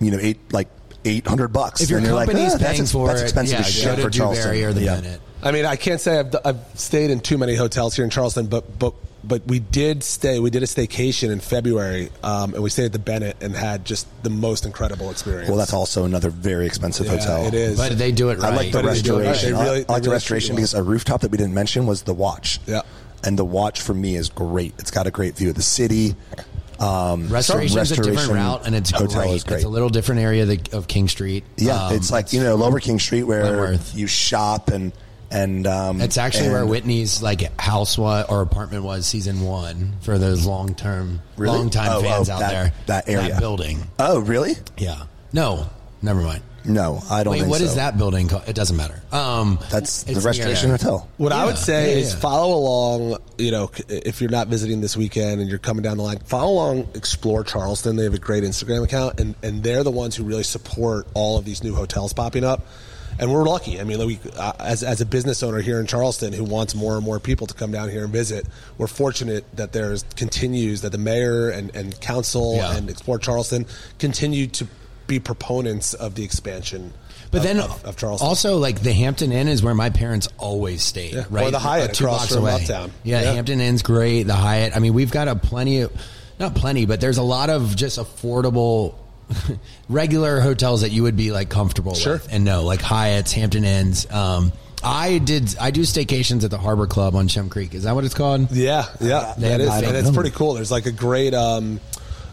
you know, eight like eight hundred bucks." If your And you're like, company's "Ah, that's paying ex- for that's it, expensive yeah, as shit go to for Charleston. Or the yeah. Bennett. I mean, I can't say I've, I've stayed in too many hotels here in Charleston, but but but we did stay. We did a staycation in February, um, and we stayed at the Bennett and had just the most incredible experience. Well, that's also another very expensive Yeah, hotel. It is, But they do it right. I like the But they do it right. restoration. They really- I like they the restoration treat you because a rooftop that we didn't mention was the Watch. Yeah. and the watch for me is great. It's got a great view of the city. Um, Restoration's a different Restoration route, and it's hotel great. is great. It's a little different area of, of King Street. yeah, Um, it's like you know Lower King Street where Wentworth. you shop and and um, It's actually and- where Whitney's like house was or apartment was season one for those long term, Really? long time Oh, fans oh, out that- there. that area. building. Oh, really? Yeah. No, never mind. No, I don't. Wait, think what so. is that building called? It doesn't matter. Um, That's the it's Restoration near- Hotel. What I would say yeah, is yeah. follow along. You know, if you're not visiting this weekend and you're coming down the line, follow along. Explore Charleston. They have a great Instagram account, and and they're the ones who really support all of these new hotels popping up. And we're lucky. I mean, we, uh, as as a business owner here in Charleston who wants more and more people to come down here and visit, we're fortunate that there's continues that the mayor and and council Yeah. and Explore Charleston continue to be proponents of the expansion. But of- then of, of Charleston. also like the Hampton Inn is where my parents always stayed. Yeah. Right, Or the Hyatt two across blocks from away. Uptown. Yeah, Yeah. Hampton Inn's great. The Hyatt. I mean, we've got a plenty of, not plenty, but there's a lot of just affordable. [LAUGHS] regular hotels that you would be like comfortable Sure. with and no like Hyatt's Hampton Inns um I did I do staycations at the Harbor Club on Shem Creek is that what it's called Yeah, yeah, They that have is, the and fake- it's pretty cool. There's like a great, um,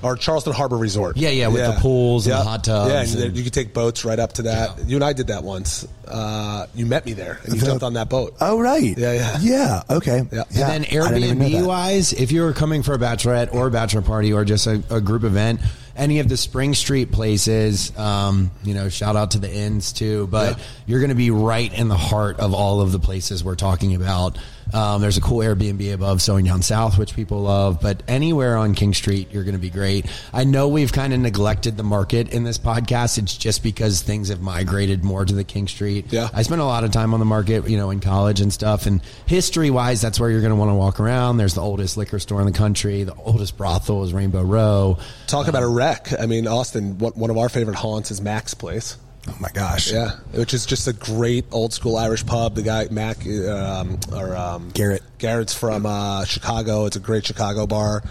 or Charleston Harbor Resort. Yeah, yeah, with the pools and the hot tubs Yeah, and and- you could take boats right up to that. Yeah. You and I did that once. Uh, you met me there, and you jumped on that boat. Oh, right. Yeah, yeah. yeah. Okay. Yeah. Yeah. And then I didn't even know Airbnb that. wise, if you were coming for a bachelorette or a bachelor party or just a, a group event, any of the Spring Street places, um, you know, shout out to the inns too. But Yeah. you're going to be right in the heart of all of the places we're talking about. Um, there's a cool Airbnb above Sewing Down South, which people love. But anywhere on King Street, you're going to be great. I know we've kind of neglected the market in this podcast. It's just because things have migrated more to the King Street. Yeah. I spent a lot of time on the market, you know, in college and stuff. And history wise, that's where you're going to want to walk around. There's the oldest liquor store in the country. The oldest brothel is Rainbow Row. Talk about a wreck. I mean, Austen. What, one of our favorite haunts is Mac's Place. Oh my gosh. Yeah, which is just a great old school Irish pub. The guy Mac um, or um, Garrett. Garrett's from uh, Chicago. It's a great Chicago bar.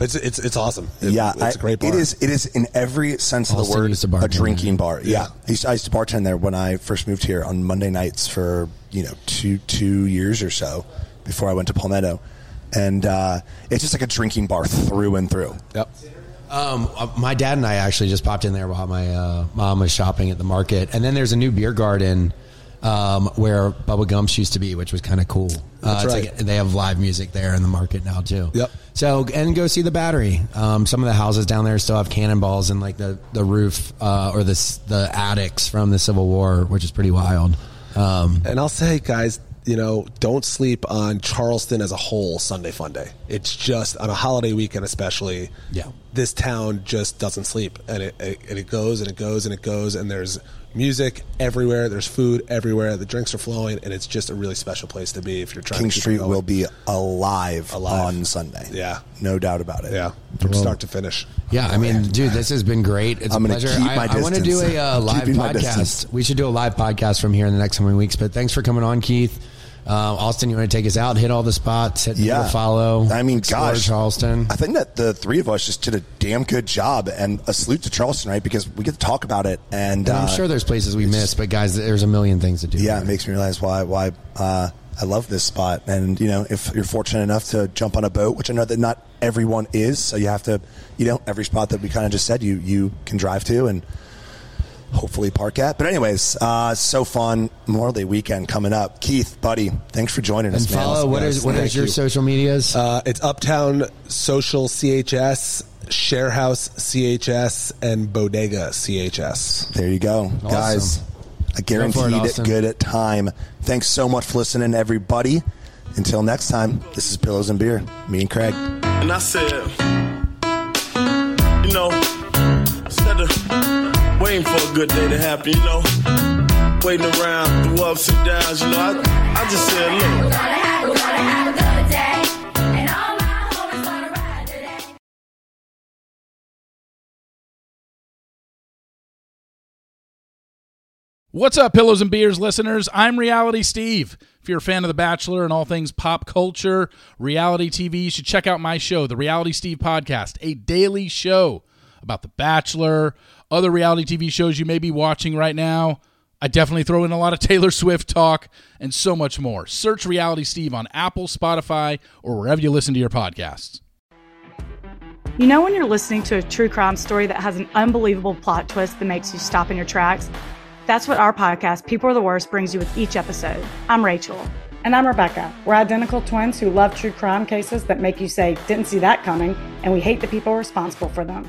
It's it's it's awesome. It- Yeah, it's I- a great bar. It is. It is in every sense of Austen the word used to a drinking bar. Yeah, Yeah. I used, to, I used to bartend there when I first moved here on Monday nights for you know two two years or so before I went to Palmetto, and uh, it's just like a drinking bar through and through. Yep. Um, uh, my dad and I actually just popped in there while my uh, mom was shopping at the market. And then there's a new beer garden um, where Bubba Gumps used to be, which was kind of cool. Uh, That's right. like they have live music there in the market now too. Yep. So and go see the battery. Um, some of the houses down there still have cannonballs in like the the roof uh, or the the attics from the Civil War, which is pretty wild. Um, And I'll say, guys, you know, don't sleep on Charleston as a whole Sunday Fun Day. It's just on a holiday weekend, especially. Yeah. This town just doesn't sleep, and it, it and it goes and it goes and it goes, and there's music everywhere. There's food everywhere. The drinks are flowing, and it's just a really special place to be if you're trying. King to keep Street going. will be alive, Alive. on Sunday. Yeah. no doubt about it. yeah from start to finish. Yeah, I mean, dude, this has been great. It's I'm a gonna pleasure. keep I, my I want to do a uh, live keeping my distance. podcast. We should do a live podcast from here in the next coming weeks. But thanks for coming on, Keith. Uh, Austen, you want to take us out? Hit all the spots. Hit Yeah. the follow. I mean, gosh, Charleston. I think that the three of us just did a damn good job, and a salute to Charleston, right? Because we get to talk about it, and, And I'm uh, sure there's places we missed, but guys, there's a million things to do. yeah, it makes me realize why why uh, I love this spot. And you know, if you're fortunate enough to jump on a boat, which I know that not everyone is, so you have to, you know, every spot that we kind of just said you you can drive to and hopefully park at. But anyways, uh, so fun Memorial Day weekend coming up. Keith, buddy, thanks for joining us. And man. follow. What Yes, is what your you. social medias? Uh, it's Uptown Social CHS, Sharehouse CHS, and Bodega CHS. There you go, guys. A guaranteed it. good at time. Thanks so much for listening, everybody. Until next time, this is Pillows and Beer. Me and Craig. And I said, you know, instead of waiting for a good day to happen, you know, waiting around through ups and downs, you know, I, I just said, look. We're gonna have, we're gonna have a good day. And all my homies wanna ride today. What's up, Pillows and Beers listeners? I'm Reality Steve. If you're a fan of The Bachelor and all things pop culture, reality TV, you should check out my show, The Reality Steve Podcast, a daily show about The Bachelor, other reality TV shows you may be watching right now. I definitely throw in a lot of [LAUGHS] Taylor Swift talk and so much more. Search Reality Steve on Apple, Spotify, or wherever you listen to your podcasts. You know, when you're listening to a true crime story that has an unbelievable plot twist that makes you stop in your tracks? That's what our podcast, People Are the Worst, brings you with each episode. I'm Rachel. And I'm Rebecca. We're identical twins who love true crime cases that make you say, didn't see that coming, and we hate the people responsible for them.